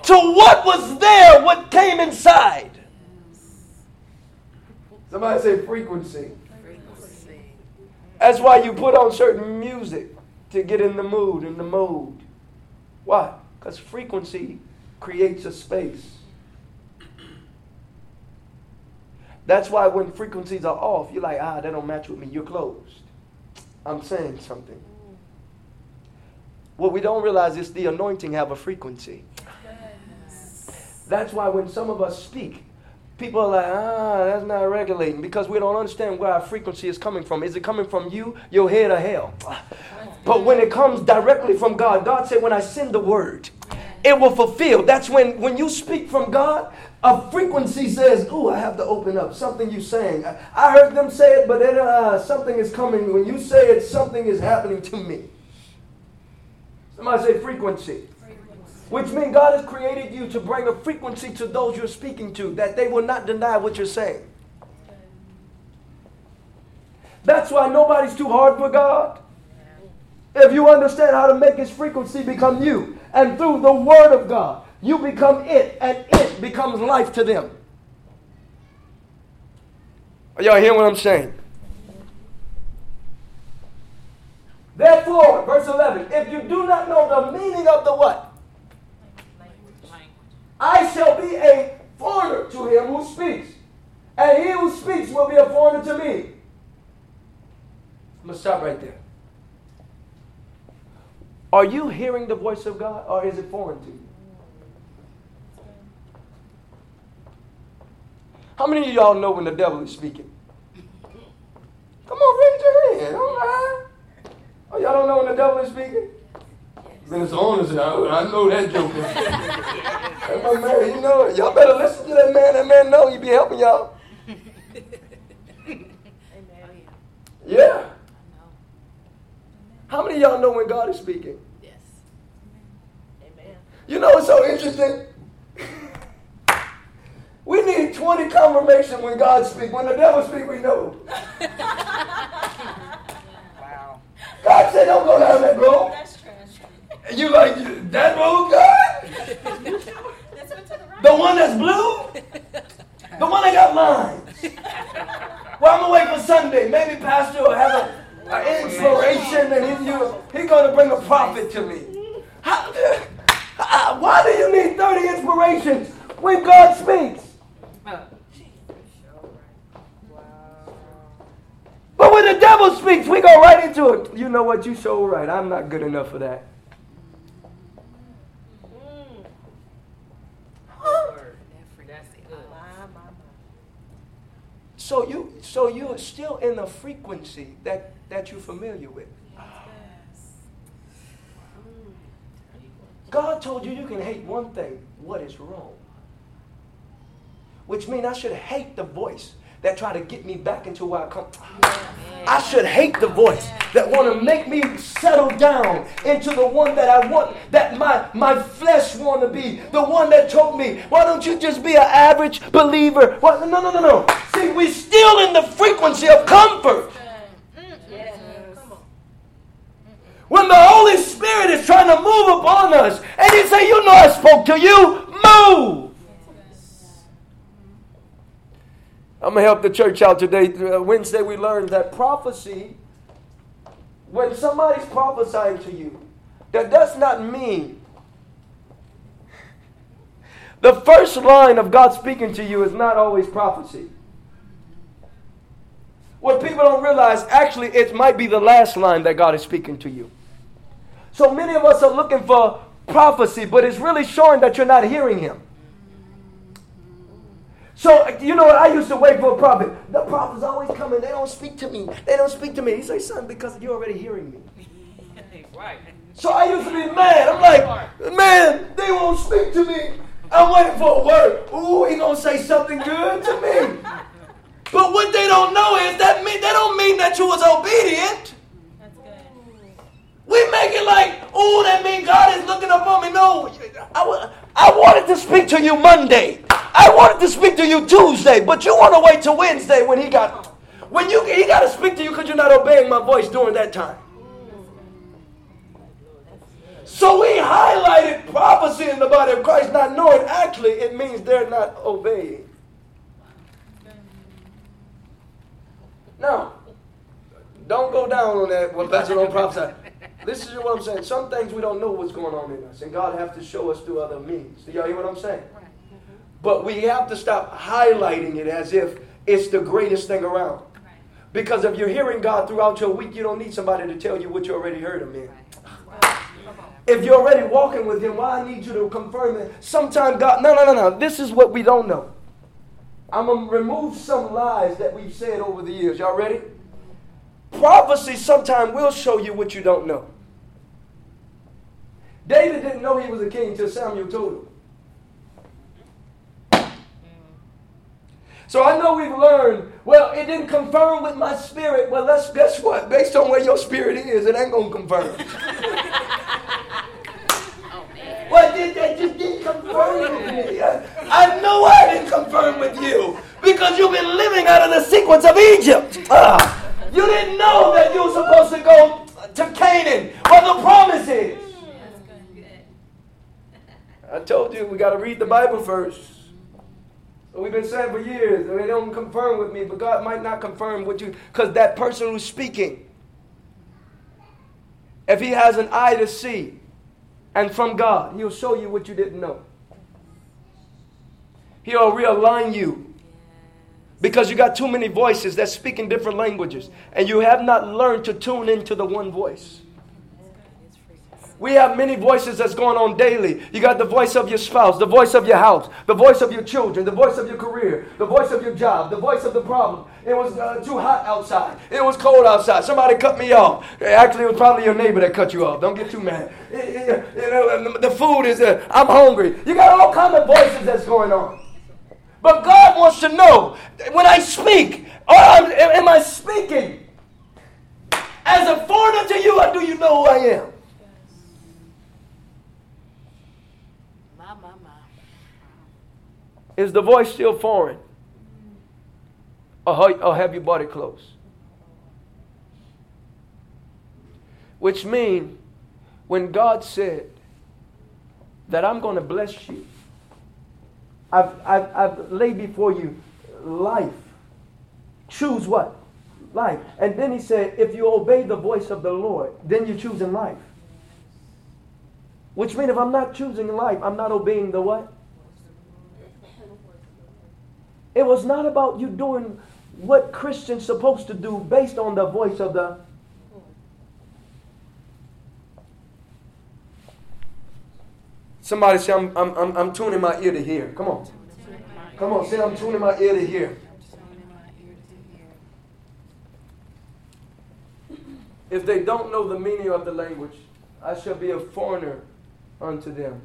to what was there, what came inside. Somebody say frequency. Frequency. That's why you put on certain music to get in the mood, in the mode. Why? Because frequency creates a space. That's why when frequencies are off, you're like, ah, that don't match with me. You're closed. I'm saying something. What we don't realize is the anointing have a frequency. That's why when some of us speak, people are like, ah, that's not regulating because we don't understand where our frequency is coming from. Is it coming from you, your head, or hell? But when it comes directly from God, God said, when I send the word, it will fulfill. That's when, when you speak from God, a frequency says, "Ooh, I have to open up." Something you saying. I, I heard them say it, but then uh, something is coming. When you say it, something is happening to me. Somebody say frequency. Which means God has created you to bring a frequency to those you're speaking to, that they will not deny what you're saying. That's why nobody's too hard for God. If you understand how to make his frequency become you, and through the word of God, you become it, and it becomes life to them. Are y'all hearing what I'm saying? Therefore, verse 11, if you do not know the meaning of the what? I shall be a foreigner to him who speaks, and he who speaks will be a foreigner to me. I'm going to stop right there. Are you hearing the voice of God, or is it foreign to you? How many of y'all know when the devil is speaking? Come on, raise your hand. All right. Oh, y'all don't know when the devil is speaking? Minister Owner said, I, I know that joker. That's my man, you know it. Y'all better listen to that man. That man know he be helping y'all. Amen. Yeah. How many of y'all know when God is speaking? Yes. Amen. You know what's so interesting? We need 20 confirmation when God speaks. When the devil speaks, we know. Wow. God said, don't go down that road. And you're like, that road, God? That's one to the one that's blue? The one that got lines? Well, I'm going to wait for Sunday. Maybe Pastor will have an inspiration and he, you, he going to bring a prophet to me. How, uh, why do you need 30 inspirations when God speaks? But when the devil speaks, we go right into it. You know what? You so right. I'm not good enough for that. That's good. So you, so you're still in the frequency that that you're familiar with. God told you you can hate one thing. What is wrong? Which means I should hate the voice that try to get me back into where I come. I should hate the voice that want to make me settle down into the one that I want, that my, my flesh want to be. The one that told me, why don't you just be an average believer? What? No, no, no, no. See, we're still in the frequency of comfort. When the Holy Spirit is trying to move upon us, and He say, "You know, I spoke to you. Move." I'm gonna help the church out today. Uh, Wednesday, we learned that prophecy. When somebody's prophesying to you, that does not mean the first line of God speaking to you is not always prophecy. What people don't realize, actually, it might be the last line that God is speaking to you. So many of us are looking for prophecy, but it's really showing that you're not hearing Him. So, you know what? I used to wait for a prophet. The prophets always coming. They don't speak to me. They don't speak to me. He say, son, because you're already hearing me. Right. So I used to be mad. I'm like, man, they won't speak to me. I'm waiting for a word. Ooh, he gonna say something good to me. But what they don't know is that mean that don't mean that you was obedient. That's. We make it like, oh, that means God is looking up on me. No, I, I wanted to speak to you Monday. I wanted to speak to you Tuesday, but you want to wait till Wednesday when he got, when you he got to speak to you because you're not obeying my voice during that time. So we highlighted prophecy in the body of Christ, not knowing actually it means they're not obeying. Now, don't go down on that. Well, Pastor don't prophesy. This is what I'm saying. Some things we don't know what's going on in us, and God have to show us through other means. Do y'all hear what I'm saying? Mm-hmm. But we have to stop highlighting it as if it's the greatest thing around. Because if you're hearing God throughout your week, you don't need somebody to tell you what you already heard him in. If you're already walking with Him, why I need you to confirm it? Sometimes God, no, no, no, no. This is what we don't know. I'm going to remove some lies that we've said over the years. Y'all ready? Prophecy sometimes will show you what you don't know. David didn't know he was a king till Samuel told him. So I know we've learned, well, it didn't confirm with my spirit. Well, let's guess what? Based on where your spirit is, it ain't gonna confirm. Oh, man. well, it, it just didn't confirm with me. I, I know I didn't confirm with you because you've been living out of the sequence of Egypt. Ah, you didn't know that you were supposed to go to Canaan where the promise is. I told you we got to read the Bible first. We've been saying for years, and they don't confirm with me, but God might not confirm with you because that person who's speaking, if he has an eye to see and from God, he'll show you what you didn't know. He'll realign you because you got too many voices that speak in different languages and you have not learned to tune into the one voice. We have many voices that's going on daily. You got the voice of your spouse, the voice of your house, the voice of your children, the voice of your career, the voice of your job, the voice of the problem. It was uh, too hot outside. It was cold outside. Somebody cut me off. Actually, it was probably your neighbor that cut you off. Don't get too mad. The food is there. Uh, I'm hungry. You got all kinds of voices that's going on. But God wants to know when I speak, am I speaking as a foreigner to you, or do you know who I am? Is the voice still foreign? Or have you bought it close? Which means when God said that I'm going to bless you, I've, I've, I've laid before you life. Choose what? Life. And then he said, if you obey the voice of the Lord, then you're choosing life. Which means if I'm not choosing life, I'm not obeying the what? It was not about you doing what Christians supposed to do based on the voice of the Somebody say, I'm, I'm, I'm, I'm tuning my ear to hear. Come on. Come on, say, I'm tuning my ear to hear. If they don't know the meaning of the language, I shall be a foreigner unto them.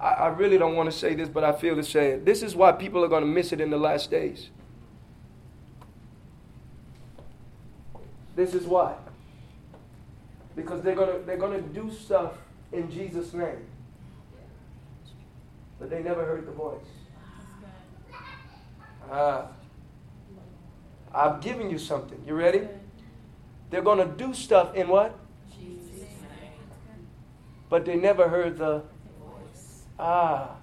I, I really don't want to say this, but I feel to say it. This is why people are going to miss it in the last days. This is why. Because they're going to they're going to do stuff in Jesus' name. But they never heard the voice. Ah. I'm giving you something. You ready? They're going to do stuff in what? But they never heard the Ah.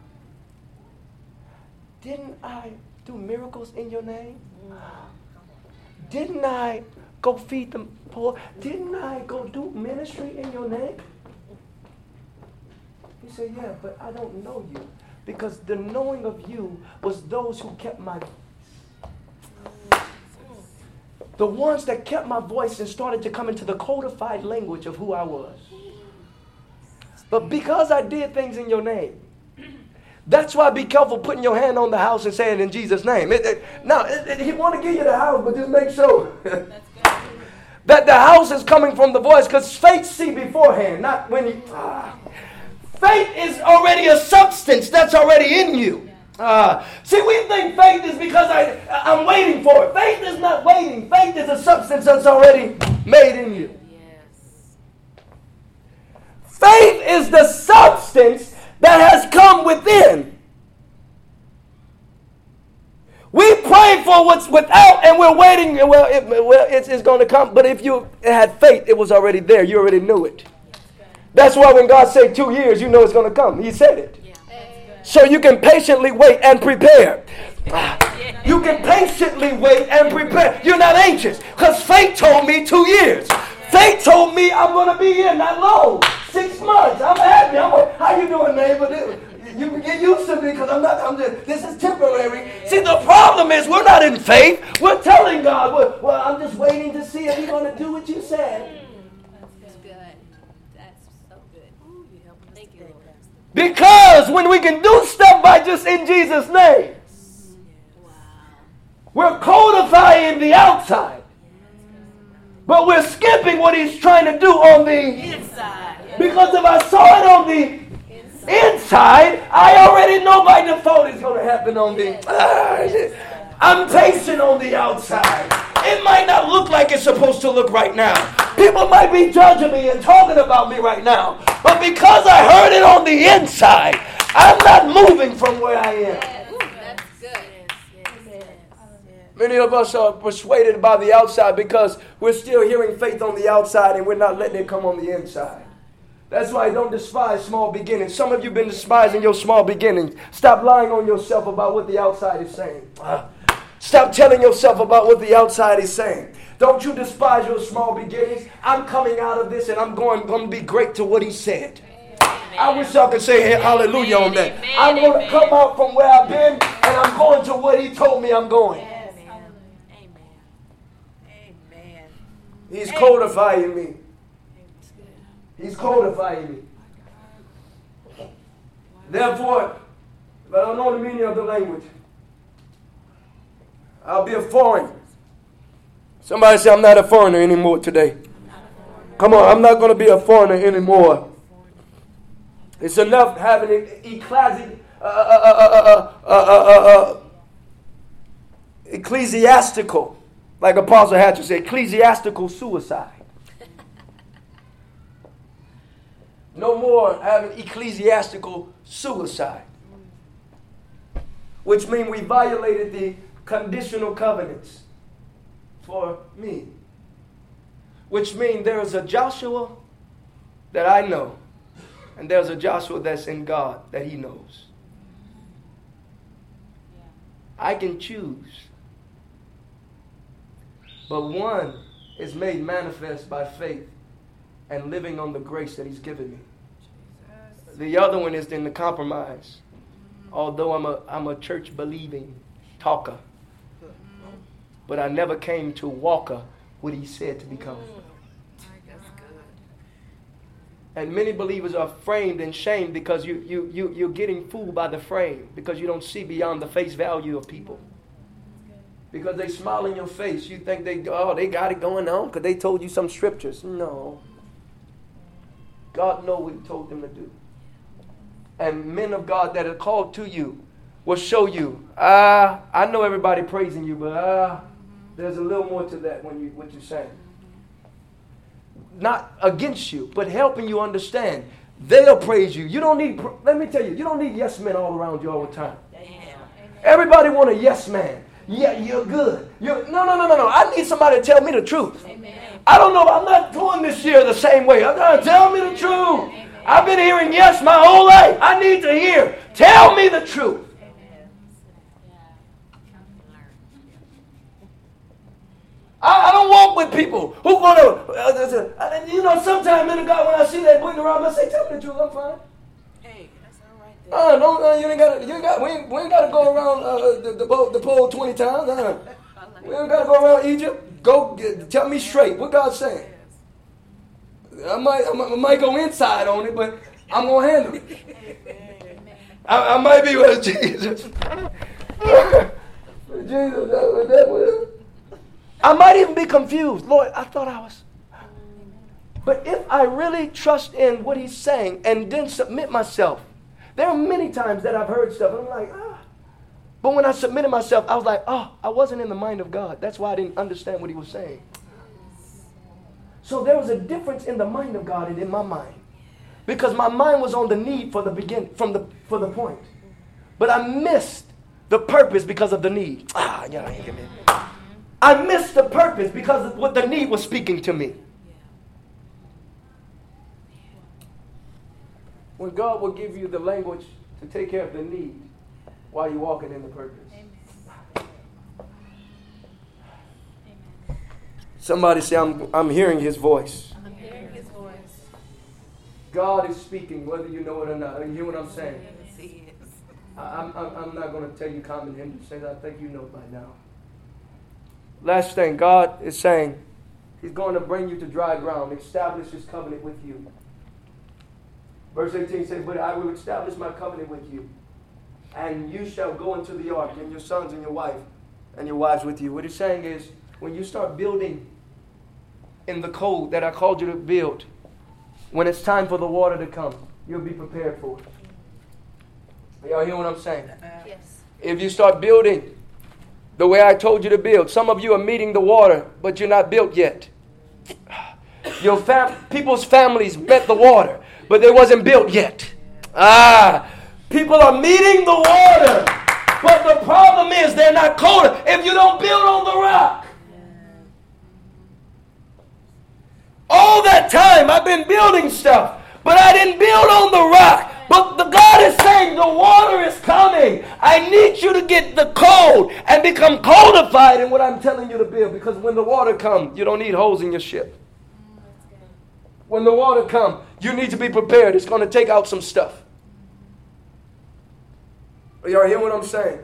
Didn't I do miracles in your name? Didn't I go feed the poor? Didn't I go do ministry in your name? He said, Yeah, but I don't know you. Because the knowing of you was those who kept my voice. The ones that kept my voice and started to come into the codified language of who I was. But because I did things in your name, that's why be careful putting your hand on the house and saying in Jesus' name. It, it, now, it, he want to give you the house, but just make sure that the house is coming from the voice because faith see beforehand, not when you. Ah. Faith is already a substance that's already in you. Uh, see, we think faith is because I, I'm waiting for it. Faith is not waiting. Faith is a substance that's already made in you. Yes. Faith is the substance that has come within. We pray for what's without and we're waiting. Well, it, well it's, it's going to come. But if you had faith, it was already there. You already knew it. That's why when God said two years, you know it's going to come. He said it. So you can patiently wait and prepare. You can patiently wait and prepare. You're not anxious because faith told me two years. Faith told me I'm going to be here not long. Six months. I'm happy. I'm like, how you doing, neighbor? You can get used to me because I'm not, I'm just, this is temporary. See, the problem is we're not in faith. We're telling God, well, well I'm just waiting to see if he's going to do what you said. Because when we can do stuff by just in Jesus' name, we're codifying the outside, but we're skipping what he's trying to do on the inside because if I saw it on the inside, I already know by default it's going to happen on the. I'm tasting on the outside. It might not look like it's supposed to look right now. People might be judging me and talking about me right now. But because I heard it on the inside, I'm not moving from where I am. Many of us are persuaded by the outside because we're still hearing faith on the outside and we're not letting it come on the inside. That's why I don't despise small beginnings. Some of you have been despising your small beginnings. Stop lying on yourself about what the outside is saying. Stop telling yourself about what the outside is saying. Don't you despise your small beginnings. I'm coming out of this and I'm going, going to be great to what he said. I wish y'all could say hey, hallelujah on that. I'm going to come out from where I've been and I'm going to what he told me I'm going. Amen. Amen. He's codifying me. He's codifying me. Therefore, if I don't know the meaning of the language, I'll be a foreigner. Somebody say, I'm not a foreigner anymore today. Come on, I'm not going to be a foreigner anymore. It's enough having an ecclesi- uh, uh, uh, uh, uh, uh, uh, ecclesiastical, like Apostle Hatcher said, ecclesiastical suicide. No more having ecclesiastical suicide. Which means we violated the conditional covenants for me. Which means there is a Joshua that I know, and there's a Joshua that's in God that he knows. I can choose. But one is made manifest by faith and living on the grace that he's given me. The other one is in the compromise. Although I'm a, I'm a church believing talker. But I never came to walker what he said to become. Good. And many believers are framed and shamed because you, you, you, you're getting fooled by the frame because you don't see beyond the face value of people. Because they smile in your face. You think they, oh, they got it going on because they told you some scriptures. No. God know what he told them to do. And men of God that are called to you will show you, ah, I know everybody praising you, but ah, there's a little more to that when you what you're saying. Not against you, but helping you understand. They'll praise you. You don't need, let me tell you, you don't need yes men all around you all the time. Damn. Everybody want a yes man. Yeah, you're good. You're, no, no, no, no, no. I need somebody to tell me the truth. Amen. I don't know. I'm not doing this year the same way. I'm gonna tell me the truth. I've been hearing yes my whole life. I need to hear. Tell me the truth. I, I don't walk with people who want to. Uh, uh, you know, sometimes in the God, when I see that waiting around, I say, "Tell me the truth. I'm fine." Hey, that's all right there. Uh, don't, uh, you ain't got. You ain't got. We ain't, we ain't got to go around uh, the, the, pole, the pole twenty times. Uh, we ain't got to go around Egypt. Go get, tell me straight what God's saying. I might, I might, go inside on it, but I'm gonna handle it. I, I might be with Jesus. Jesus, that, that was- I might even be confused. Lord, I thought I was. But if I really trust in what He's saying and then submit myself, there are many times that I've heard stuff and I'm like, ah. But when I submitted myself, I was like, oh, I wasn't in the mind of God. That's why I didn't understand what He was saying. So there was a difference in the mind of God and in my mind. Because my mind was on the need for the begin from the for the point. But I missed the purpose because of the need. Ah, yeah, I me. I missed the purpose because of what the need was speaking to me. When God will give you the language to take care of the need while you're walking in the purpose. Somebody say, I'm, I'm hearing his voice. I'm hearing his voice. God is speaking, whether you know it or not. You hear what I'm saying? Yes, he is. I- I'm, I'm, I'm not going to tell you common Hindu things. I think you know by now. Last thing, God is saying He's going to bring you to dry ground, establish His covenant with you. Verse 18 says, But I will establish my covenant with you, and you shall go into the ark, and your sons and your wife, and your wives with you. What he's saying is, when you start building in the code that I called you to build, when it's time for the water to come, you'll be prepared for it. Y'all hear what I'm saying? Yes. If you start building the way I told you to build, some of you are meeting the water, but you're not built yet. Your fam- people's families met the water, but they wasn't built yet. Ah, people are meeting the water, but the problem is they're not coated. If you don't build on the rock, all that time I've been building stuff, but I didn't build on the rock. But the God is saying the water is coming. I need you to get the code and become codified in what I'm telling you to build. Because when the water comes, you don't need holes in your ship. Mm, when the water comes, you need to be prepared. It's going to take out some stuff. Y'all hear what I'm saying?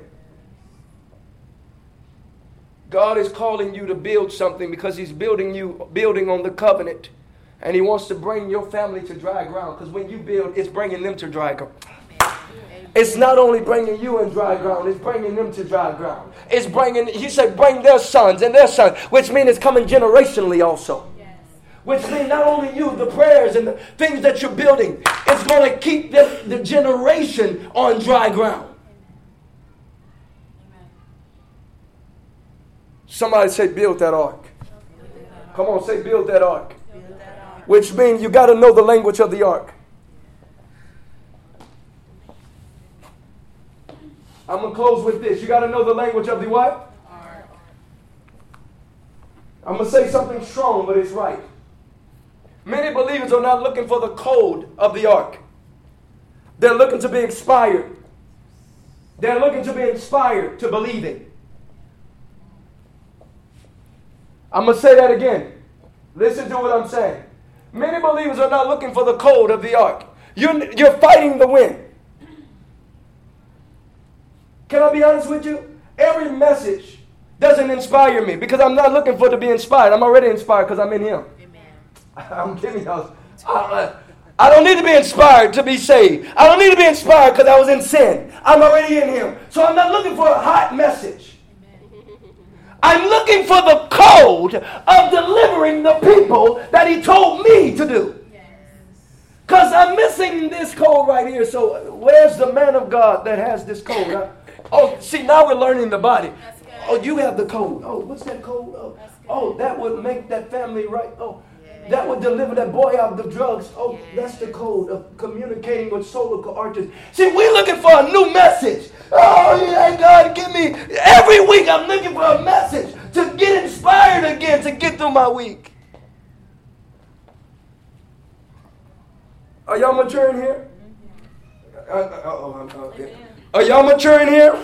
God is calling you to build something because He's building you, building on the covenant. And He wants to bring your family to dry ground. Because when you build, it's bringing them to dry ground. It's not only bringing you in dry ground, it's bringing them to dry ground. It's bringing, He said, bring their sons and their sons, which means it's coming generationally also. Which means not only you, the prayers and the things that you're building, it's going to keep the, the generation on dry ground. Somebody say, build that ark. Come on, say, build that ark. Which means you got to know the language of the ark. I'm going to close with this. You got to know the language of the what? I'm going to say something strong, but it's right. Many believers are not looking for the code of the ark. They're looking to be inspired. They're looking to be inspired to believe it. I'm going to say that again. Listen to what I'm saying. Many believers are not looking for the cold of the ark. You're, you're fighting the wind. Can I be honest with you? Every message doesn't inspire me because I'm not looking for to be inspired. I'm already inspired because I'm in Him. Amen. I'm giving y'all. I, I don't need to be inspired to be saved. I don't need to be inspired because I was in sin. I'm already in Him. So I'm not looking for a hot message. I'm looking for the code of delivering the people that He told me to do. Because I'm missing this code right here. So where's the man of God that has this code? Uh, oh, see, now we're learning the body. Oh, you have the code. Oh, what's that code? Oh, oh that would make that family right. Oh, that would deliver that boy out of the drugs. Oh, that's the code of communicating with solo artists. See, we're looking for a new message. Oh, yeah, God, give me. Every week I'm looking for a message to get inspired again, to get through my week. Are y'all maturing here? Uh, uh, oh, oh, okay. Are y'all maturing here?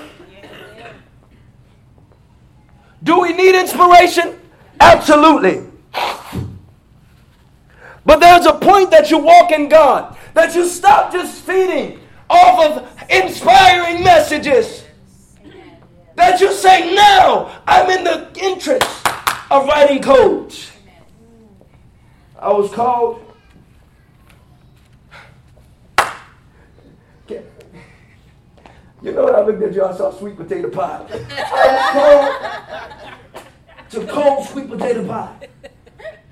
Do we need inspiration? Absolutely. But there's a point that you walk in God, that you stop just feeding off of inspiring messages. That you say, now I'm in the interest of writing codes. I was called. You know what I looked at you, I saw sweet potato pie. I was called to cold sweet potato pie.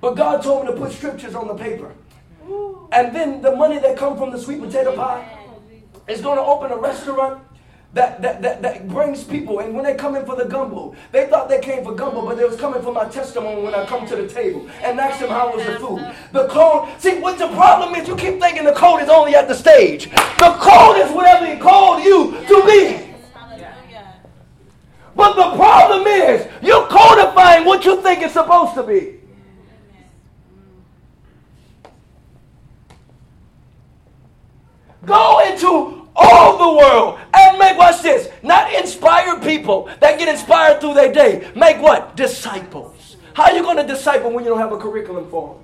But God told me to put scriptures on the paper. And then the money that comes from the sweet potato pie is going to open a restaurant that, that, that, that brings people. And when they come in for the gumbo, they thought they came for gumbo, but they was coming for my testimony when I come to the table and ask them how was the food. The code, see what the problem is, you keep thinking the code is only at the stage. The code is whatever he called you to be. But the problem is, you're codifying what you think it's supposed to be. Go into all the world and make, watch this, not inspire people that get inspired through their day. Make what? Disciples. How are you going to disciple when you don't have a curriculum for them?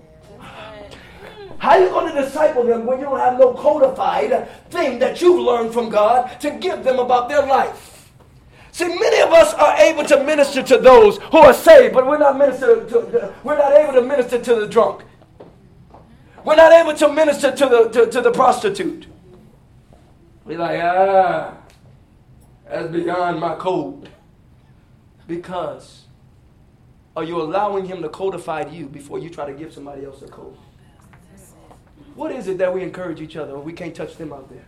How are you going to disciple them when you don't have no codified thing that you've learned from God to give them about their life? See, many of us are able to minister to those who are saved, but we're not minister to, we're not able to minister to the drunk. We're not able to minister to the, to, to the prostitute. We're like, ah, that's beyond my code. Because are you allowing him to codify you before you try to give somebody else a code? What is it that we encourage each other we can't touch them out there?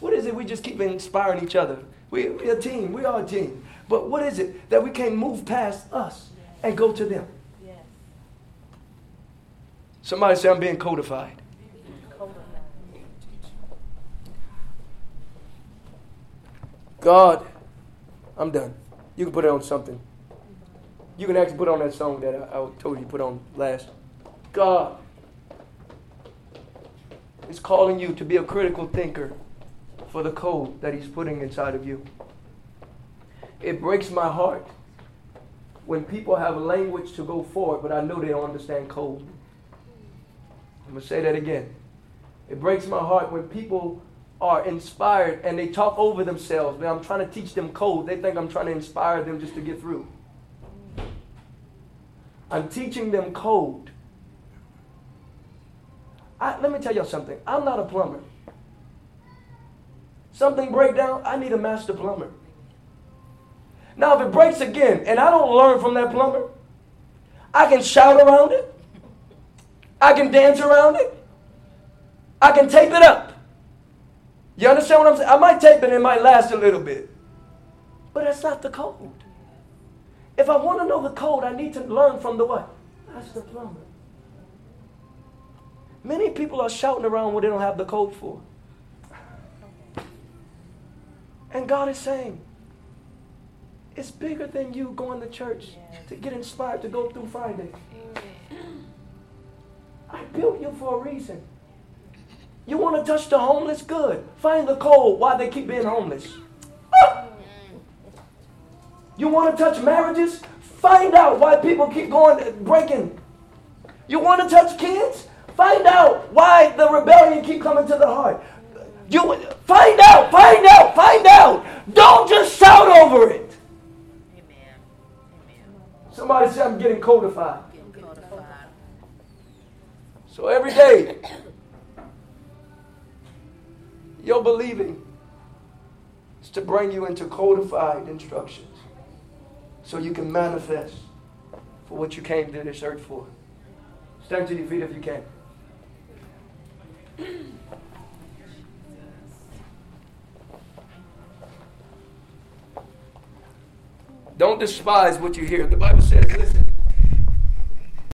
What is it we just keep inspiring each other? We, we're a team. We are a team. But what is it that we can't move past us and go to them? Somebody say, I'm being codified. God, I'm done. You can put it on something. You can actually put on that song that I, I told you to put on last. God is calling you to be a critical thinker for the code that He's putting inside of you. It breaks my heart when people have a language to go forward, but I know they don't understand code. I'm going to say that again. It breaks my heart when people are inspired and they talk over themselves. Man, I'm trying to teach them code. They think I'm trying to inspire them just to get through. I'm teaching them code. I, let me tell you something. I'm not a plumber. Something break down, I need a master plumber. Now, if it breaks again and I don't learn from that plumber, I can shout around it. I can dance around it. I can tape it up. You understand what I'm saying? I might tape it, it might last a little bit. But that's not the code. If I want to know the code, I need to learn from the what? That's the plumber. Many people are shouting around what they don't have the code for. And God is saying, it's bigger than you going to church to get inspired to go through Friday. I built you for a reason. You want to touch the homeless? Good. Find the code why they keep being homeless. Ah! You want to touch marriages? Find out why people keep going breaking. You want to touch kids? Find out why the rebellion keep coming to the heart. You find out, find out, find out. Don't just shout over it. Amen. Amen. Somebody say I'm getting codified. Getting codified. So every day, your believing is to bring you into codified instructions so you can manifest for what you came to this earth for. Stand to your feet if you can. Don't despise what you hear. The Bible says, listen.